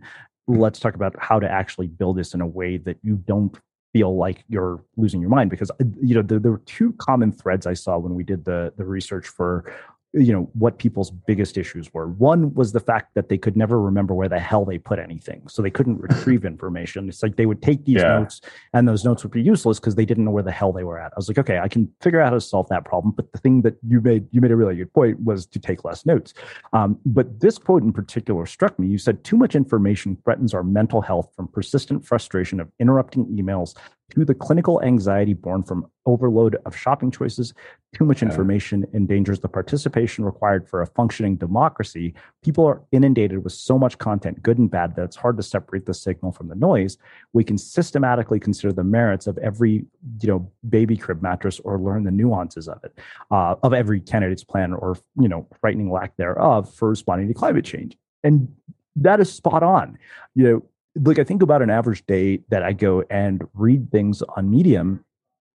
Let's talk about how to actually build this in a way that you don't feel like you're losing your mind because uh, you know there, there, were two common threads I saw when we did the the research for you know what people's biggest issues were. One was the fact that they could never remember where the hell they put anything so they couldn't retrieve information. It's like they would take these yeah. notes and those notes would be useless because they didn't know where the hell they were at. I was like okay i can figure out how to solve that problem but the thing that you made you made a really good point was to take less notes. Um, but this quote in particular struck me. You said too much information threatens our mental health from persistent frustration of interrupting emails to the clinical anxiety born from overload of shopping choices. Too much information endangers the participation required for a functioning democracy. People are inundated with so much content, good and bad, that it's hard to separate the signal from the noise. We can systematically consider the merits of every, you know, baby crib mattress or learn the nuances of it, uh, of every candidate's plan or, you know, frightening lack thereof for responding to climate change. And that is spot on. You know, like I think about an average day that I go and read things on Medium,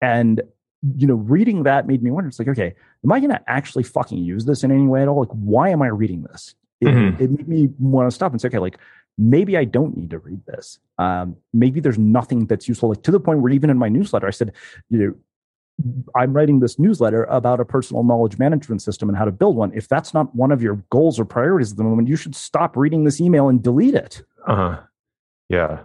and you know, reading that made me wonder. It's like, okay, am I going to actually fucking use this in any way at all? Like, why am I reading this? It, mm-hmm. it made me want to stop and say, okay, like maybe I don't need to read this. Um, maybe there's nothing that's useful. Like to the point where even in my newsletter, I said, you know, I'm writing this newsletter about a personal knowledge management system and how to build one. If that's not one of your goals or priorities at the moment, you should stop reading this email and delete it. Uh huh. Yeah.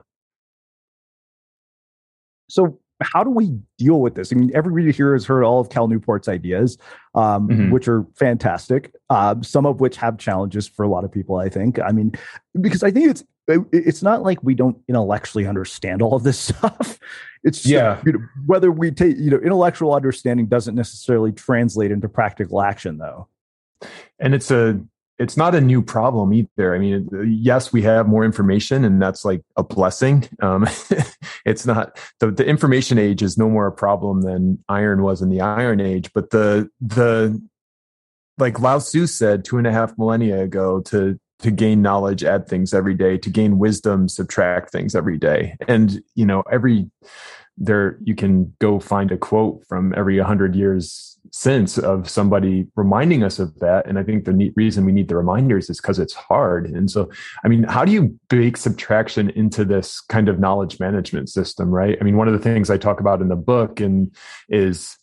So how do we deal with this? I mean, everybody here has heard all of Cal Newport's ideas, um, mm-hmm. which are fantastic. Uh, some of which have challenges for a lot of people. I think. I mean, because I think it's it's not like we don't intellectually understand all of this stuff. It's just, yeah. You know, whether we take you know intellectual understanding doesn't necessarily translate into practical action, though. And it's a it's not a new problem either. I mean, yes, we have more information, and that's like a blessing. Um, it's not the, the information age is no more a problem than iron was in the Iron Age. But the the like Lao Tzu said two and a half millennia ago to to gain knowledge, add things every day. To gain wisdom, subtract things every day. And you know, every there you can go find a quote from every 100 years since of somebody reminding us of that. And i think the neat reason we need the reminders is because it's hard. And so i mean how do you bake subtraction into this kind of knowledge management system right? I mean one of the things i talk about in the book and is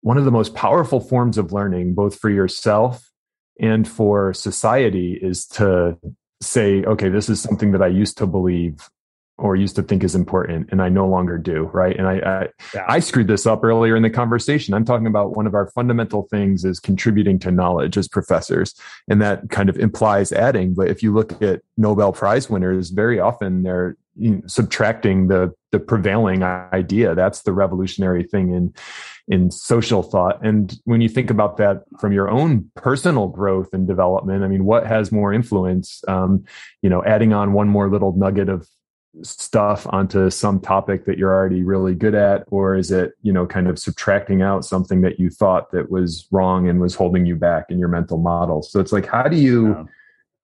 one of the most powerful forms of learning both for yourself and for society is to say okay this is something that i used to believe or used to think is important and I no longer do. Right. And I, I, yeah. I, screwed this up earlier in the conversation. I'm talking about one of our fundamental things is contributing to knowledge as professors. And that kind of implies adding. But if you look at Nobel Prize winners, very often they're you know, subtracting the, the prevailing idea. That's the revolutionary thing in, in social thought. And when you think about that from your own personal growth and development, I mean, what has more influence? Um, you know, adding on one more little nugget of stuff onto some topic that you're already really good at or is it you know kind of subtracting out something that you thought that was wrong and was holding you back in your mental model? So it's like how do you yeah.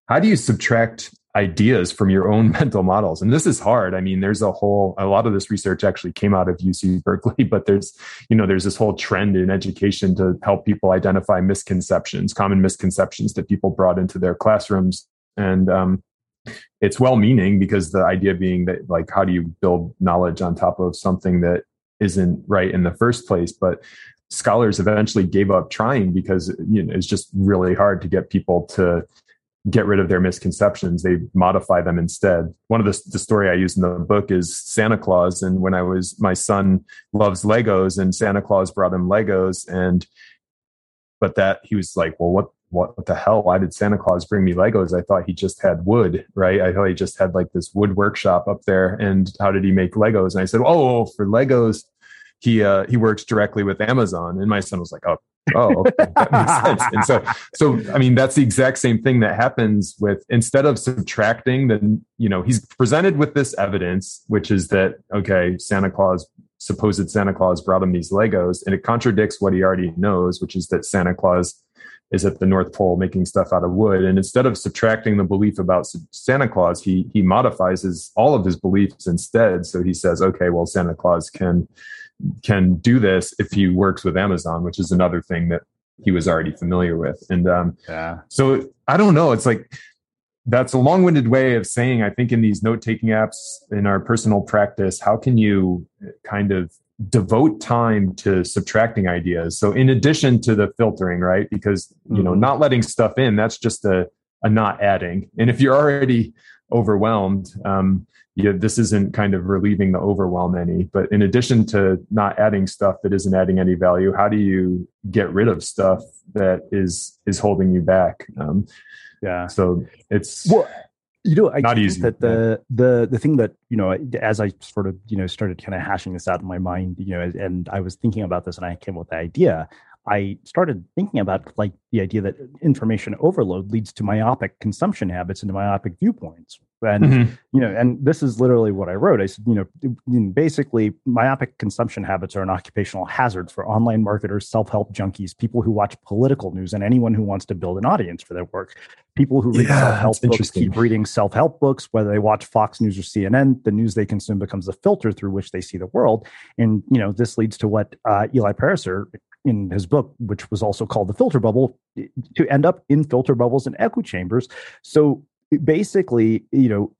how do you subtract ideas from your own mental models? And this is hard. I mean there's a whole a lot of this research actually came out of uc berkeley but there's you know there's this whole trend in education to help people identify misconceptions common misconceptions that people brought into their classrooms. And um, it's well meaning because the idea being that like how do you build knowledge on top of something that isn't right in the first place? But scholars eventually gave up trying because you know it's just really hard to get people to get rid of their misconceptions. They modify them instead. One of the, the story i use in the book is santa claus. And when i was my son loves legos and santa claus brought him legos. And but that he was like well what what the hell? Why did santa claus bring me legos? I thought he just had wood right? I thought he just had like this wood workshop up there. And how did he make legos? And i said oh for legos he uh, he works directly with Amazon. And my son was like, oh, oh, okay, that makes sense. And so, so I mean, that's the exact same thing that happens with instead of subtracting, then you know he's presented with this evidence, which is that okay, Santa Claus, supposed Santa Claus brought him these Legos, and it contradicts what he already knows, which is that Santa Claus is at the North Pole making stuff out of wood. And instead of subtracting the belief about Santa Claus, he he modifies his all of his beliefs instead. So he says, okay, well, Santa Claus can can do this if he works with Amazon, which is another thing that he was already familiar with. And um, yeah. so I don't know. It's like that's a long-winded way of saying I think in these note-taking apps in our personal practice, how can you kind of devote time to subtracting ideas? So in addition to the filtering, right? Because you mm-hmm. know, not letting stuff in, that's just a a not adding. And if you're already overwhelmed, um, yeah, this isn't kind of relieving the overwhelm any. But in addition to not adding stuff that isn't adding any value, how do you get rid of stuff that is is holding you back? Um, yeah. So it's well, you know, I not easy. That the the the thing that you know, as I sort of you know started kind of hashing this out in my mind, you know, and I was thinking about this, and I came up with the idea. I started thinking about like the idea that information overload leads to myopic consumption habits and myopic viewpoints, and mm-hmm. you know and this is literally what i wrote. I said you know basically myopic consumption habits are an occupational hazard for online marketers self-help junkies people who watch political news and anyone who wants to build an audience for their work. People who read yeah, self-help books keep reading self-help books whether they watch fox news or cnn the news they consume becomes a filter through which they see the world. And you know this leads to what uh, eli pariser in his book, which was also called The Filter Bubble, to end up in filter bubbles and echo chambers. So basically, you know,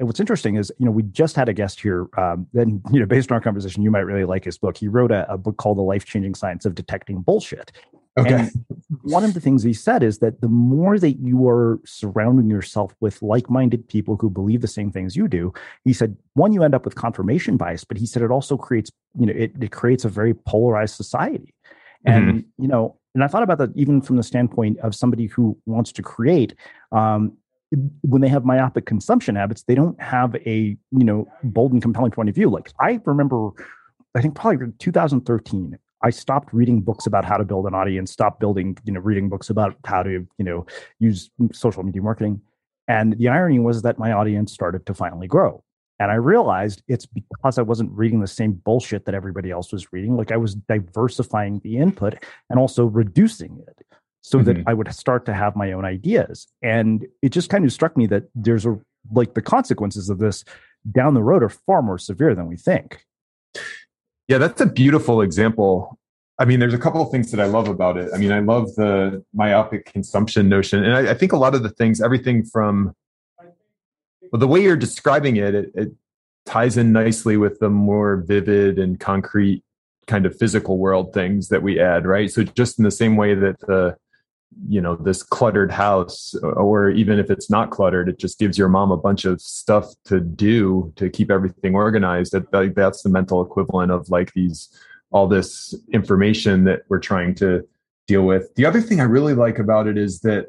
what's interesting is, you know, we just had a guest here. Um, then, you know, based on our conversation, you might really like his book. He wrote a, a book called The Life Changing Science of Detecting Bullshit. Okay. And one of the things he said is that the more that you are surrounding yourself with like minded people who believe the same things you do, he said, one, you end up with confirmation bias, but he said it also creates, you know, it, it creates a very polarized society. And, mm-hmm. you know, and I thought about that even from the standpoint of somebody who wants to create. Um, when they have myopic consumption habits, they don't have a you know bold and compelling point of view. Like I remember, I think probably 2013. I stopped reading books about how to build an audience, stopped building, you know, reading books about how to, you know, use social media marketing. And the irony was that my audience started to finally grow. And I realized it's because I wasn't reading the same bullshit that everybody else was reading. Like I was diversifying the input and also reducing it so mm-hmm. that I would start to have my own ideas. And it just kind of struck me that there's a like the consequences of this down the road are far more severe than we think. Yeah, that's a beautiful example. I mean, there's a couple of things that I love about it. I mean, I love the myopic consumption notion. And I, I think a lot of the things, everything from well, the way you're describing it, it, it ties in nicely with the more vivid and concrete kind of physical world things that we add, right? So just in the same way that the you know this cluttered house uh, or even if it's not cluttered it just gives your mom a bunch of stuff to do to keep everything organized that, that's the mental equivalent of like these all this information that we're trying to deal with the other thing i really like about it is that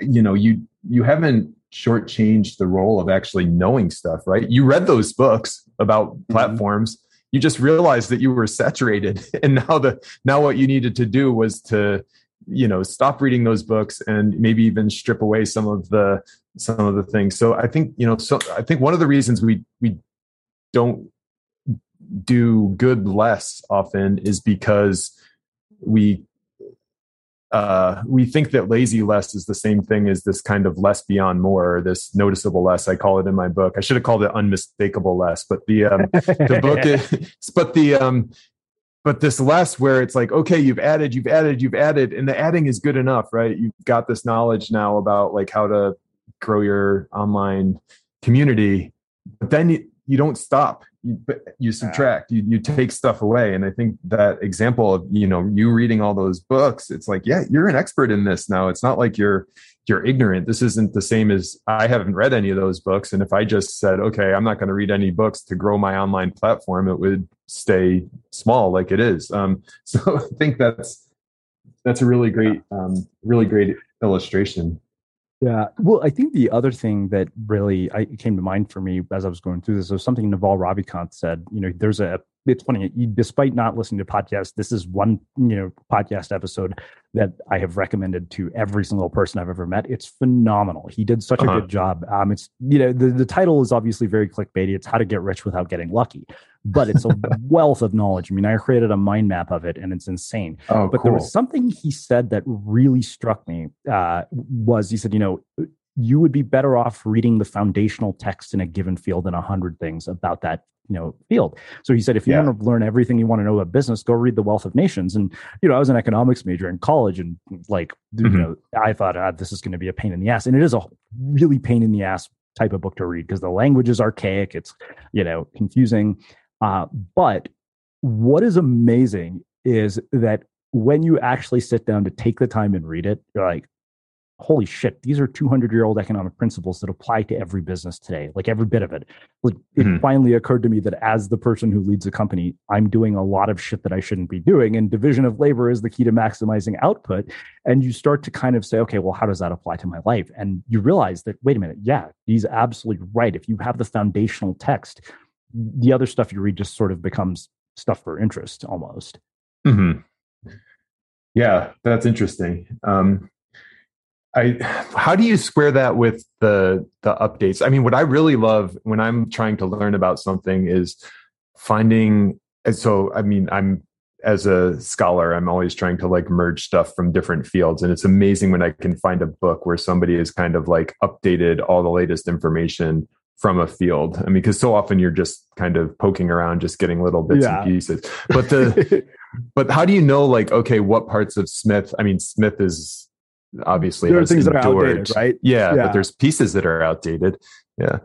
you know you you haven't shortchanged the role of actually knowing stuff right? You read those books about mm-hmm. platforms. You just realized that you were saturated and now the now what you needed to do was to you know stop reading those books and maybe even strip away some of the some of the things. So i think you know so i think one of the reasons we we don't do good less often is because we uh, we think that lazy less is the same thing as this kind of less beyond more, this noticeable less. I call it in my book. I should have called it unmistakable less, but the um, the book is, but the um, but this less where it's like okay you've added you've added you've added and the adding is good enough right you've got this knowledge now about like how to grow your online community but then you don't stop you, you subtract you, you take stuff away. And i think that example of you know you reading all those books it's like yeah you're an expert in this now. It's not like you're you're ignorant. This isn't the same as i haven't read any of those books. And if i just said okay i'm not going to read any books to grow my online platform it would stay small like it is. Um, so i think that's that's a really great um, really great illustration yeah. Well, I think the other thing that really I, came to mind for me as I was going through this was something Naval Ravikant said. You know, there's a, it's funny, despite not listening to podcasts, this is one, you know, podcast episode that I have recommended to every single person I've ever met. It's phenomenal. He did such uh-huh. a good job. Um, it's, you know, the, the title is obviously very clickbaity. It's How to Get Rich Without Getting Lucky but it's a wealth of knowledge. I mean, I created a mind map of it and it's insane. Oh, but cool. there was something he said that really struck me uh, was he said, you know, you would be better off reading the foundational text in a given field than a hundred things about that you know field. So he said if you yeah. want to learn everything you want to know about business go read the wealth of nations. And you know i was an economics major in college and like mm-hmm. you know i thought ah, this is going to be a pain in the ass. And it is a really pain in the ass type of book to read because the language is archaic. It's you know confusing. Uh, but what is amazing is that when you actually sit down to take the time and read it, you're like, holy shit, these are 200 year old economic principles that apply to every business today, like every bit of it. Like it mm-hmm. finally occurred to me that as the person who leads a company, I'm doing a lot of shit that I shouldn't be doing. And division of labor is the key to maximizing output. And you start to kind of say, okay, well, how does that apply to my life? And you realize that, wait a minute, yeah, he's absolutely right. If you have the foundational text, the other stuff you read just sort of becomes stuff for interest almost. Mm-hmm. Yeah, that's interesting. Um, I, how do you square that with the the updates? I mean, what I really love when I'm trying to learn about something is finding. So, I mean, I'm as a scholar, I'm always trying to like merge stuff from different fields, and it's amazing when I can find a book where somebody has kind of like updated all the latest information from a field. I mean, because so often you're just kind of poking around, just getting little bits yeah. and pieces. But the but how do you know like okay, what parts of Smith? I mean, Smith is obviously there are things endured. that are outdated, right? Yeah, yeah, but there's pieces that are outdated. Yeah.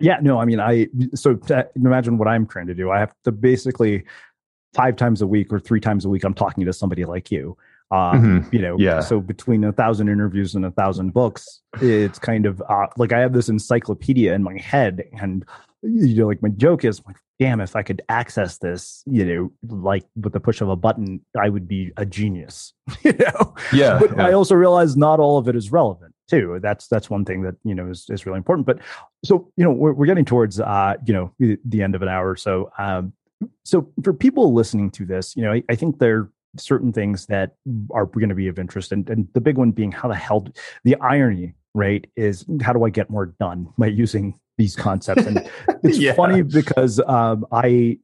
Yeah, no, I mean, I so imagine what I'm trying to do. I have to basically five times a week or three times a week, I'm talking to somebody like you um, mm-hmm. You know, yeah. So between a thousand interviews and a thousand books, it's kind of uh, like I have this encyclopedia in my head, and you know, like my joke is, like, damn, if I could access this, you know, like with the push of a button, I would be a genius. you know, yeah. But yeah. I also realize not all of it is relevant too. That's that's one thing that you know is is really important. But so you know, we're we're getting towards uh, you know the, the end of an hour, so. Um, so for people listening to this, you know, I, I think they're certain things that are going to be of interest. And, and the big one being how the hell, the irony, right, is how do I get more done by using these concepts? And it's yeah. funny because um, I,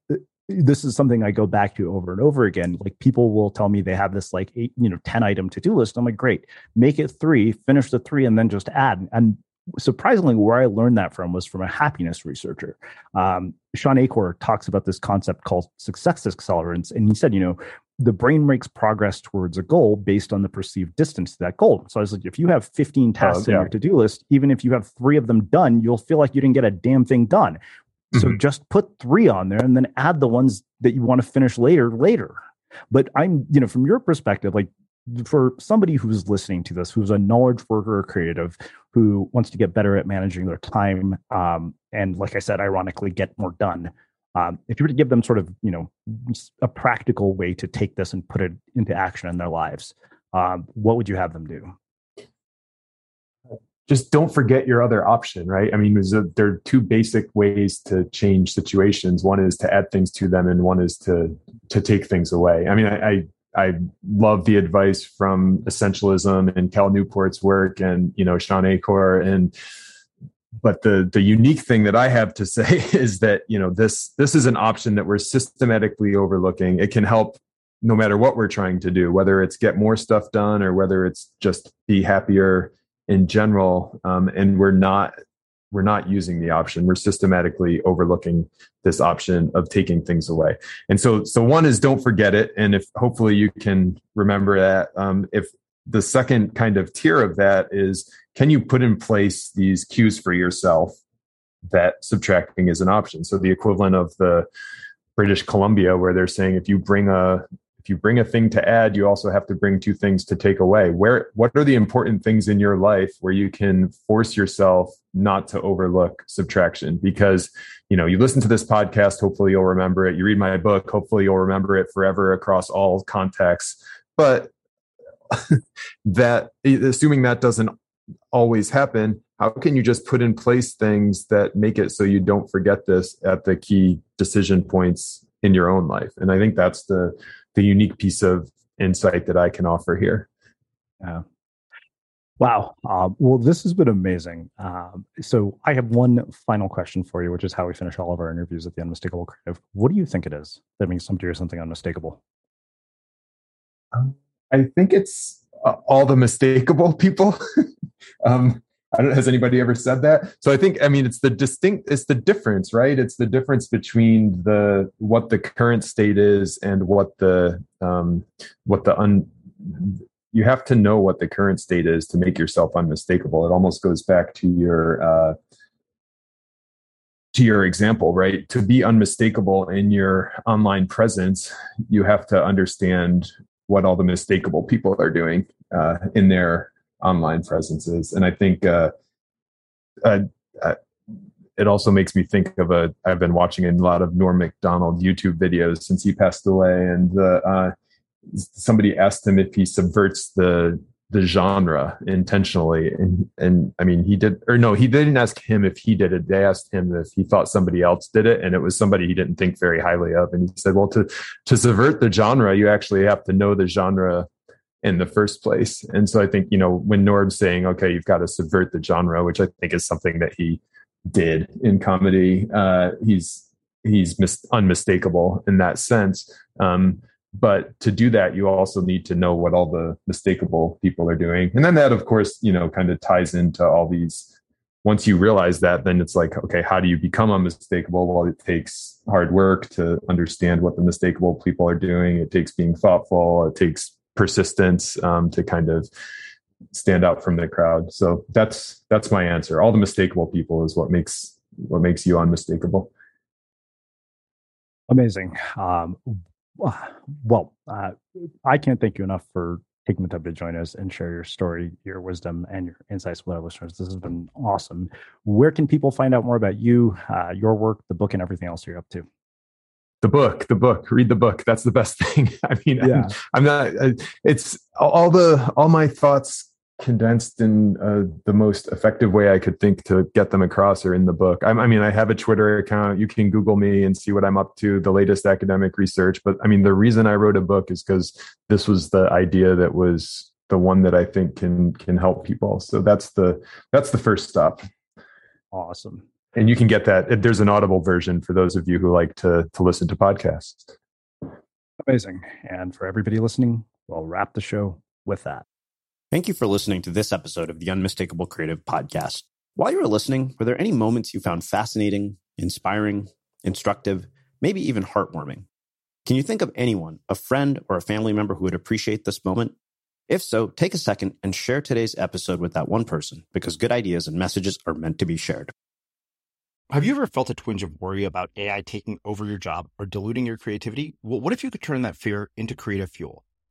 this is something I go back to over and over again. Like people will tell me they have this like eight, you know, 10 item to do list. I'm like, great, make it three, finish the three, and then just add. And surprisingly, where I learned that from was from a happiness researcher. Um, Shawn Achor talks about this concept called success accelerants. And he said, you know, the brain makes progress towards a goal based on the perceived distance to that goal. So I was like, if you have 15 tasks oh, yeah. in your to-do list, even if you have three of them done, you'll feel like you didn't get a damn thing done. Mm-hmm. So just put three on there and then add the ones that you want to finish later, later. But I'm, you know, from your perspective, like for somebody who's listening to this, who's a knowledge worker or creative, who wants to get better at managing their time, um, and like I said, ironically, get more done um, if you were to give them sort of you know a practical way to take this and put it into action in their lives um, what would you have them do? Just don't forget your other option right? I mean a, there are two basic ways to change situations. One is to add things to them and one is to to take things away. I mean i, I I love the advice from essentialism and Cal Newport's work and you know Shawn Achor and but the the unique thing that I have to say is that you know this this is an option that we're systematically overlooking. It can help no matter what we're trying to do, whether it's get more stuff done or whether it's just be happier in general. Um, and we're not we're not using the option. We're systematically overlooking this option of taking things away. And so so one is don't forget it. And if hopefully you can remember that. Um, if the second kind of tier of that is can you put in place these cues for yourself that subtracting is an option. So the equivalent of the British Columbia, where they're saying if you bring a if you bring a thing to add, you also have to bring two things to take away. Where what are the important things in your life where you can force yourself not to overlook subtraction? Because you know, you listen to this podcast, hopefully you'll remember it. You read my book, hopefully you'll remember it forever across all contexts. But that assuming that doesn't always happen, how can you just put in place things that make it so you don't forget this at the key decision points in your own life? And I think that's the the unique piece of insight that I can offer here. Yeah. Wow. Uh, well, this has been amazing. Um, so, I have one final question for you, which is how we finish all of our interviews at the Unmistakable Creative. What do you think it is that makes somebody or something unmistakable? Um, I think it's uh, all the mistakable people. um, I don't. Has anybody ever said that? So I think. I mean, it's the distinct. It's the difference, right? It's the difference between the what the current state is and what the um, what the un. You have to know what the current state is to make yourself unmistakable. It almost goes back to your uh, to your example, right? To be unmistakable in your online presence, you have to understand what all the mistakable people are doing uh, in their online presences. And I think uh, uh, uh, it also makes me think of a. I've been watching a lot of Norm Macdonald YouTube videos since he passed away, and uh, somebody asked him if he subverts the the genre intentionally and and i mean he did or no he didn't ask him if he did it they asked him if he thought somebody else did it and it was somebody he didn't think very highly of and he said well to to subvert the genre you actually have to know the genre in the first place. And so I think, you know, when Norm's saying, okay, you've got to subvert the genre, which I think is something that he did in comedy, uh, he's he's mis- unmistakable in that sense. Um, but to do that, you also need to know what all the mistakable people are doing. And then that, of course, you know, kind of ties into all these. Once you realize that, then it's like, okay, how do you become unmistakable? Well, it takes hard work to understand what the mistakable people are doing. It takes being thoughtful. It takes persistence um, to kind of stand out from the crowd. So that's that's my answer. All the mistakable people is what makes what makes you unmistakable. Amazing. Um, well, uh, I can't thank you enough for taking the time to join us and share your story, your wisdom, and your insights with our listeners. This has been awesome. Where can people find out more about you, uh, your work, the book, and everything else you're up to? the book the book read the book that's the best thing i mean yeah. I'm, I'm, not it's all the all my thoughts condensed in uh, the most effective way i could think to get them across are in the book. I, I mean i have a twitter account. You can google me and see what i'm up to the latest academic research. But i mean the reason i wrote a book is because this was the idea that was the one that i think can can help people. So that's the that's the first stop. Awesome. And you can get that there's an audible version for those of you who like to to listen to podcasts. Amazing. And for everybody listening we'll wrap the show with that thank you for listening to this episode of the unmistakable creative podcast while you were listening were there any moments you found fascinating inspiring instructive maybe even heartwarming can you think of anyone a friend or a family member who would appreciate this moment if so, take a second and share today's episode with that one person because good ideas and messages are meant to be shared. Have you ever felt a twinge of worry about AI taking over your job or diluting your creativity? Well, what if you could turn that fear into creative fuel?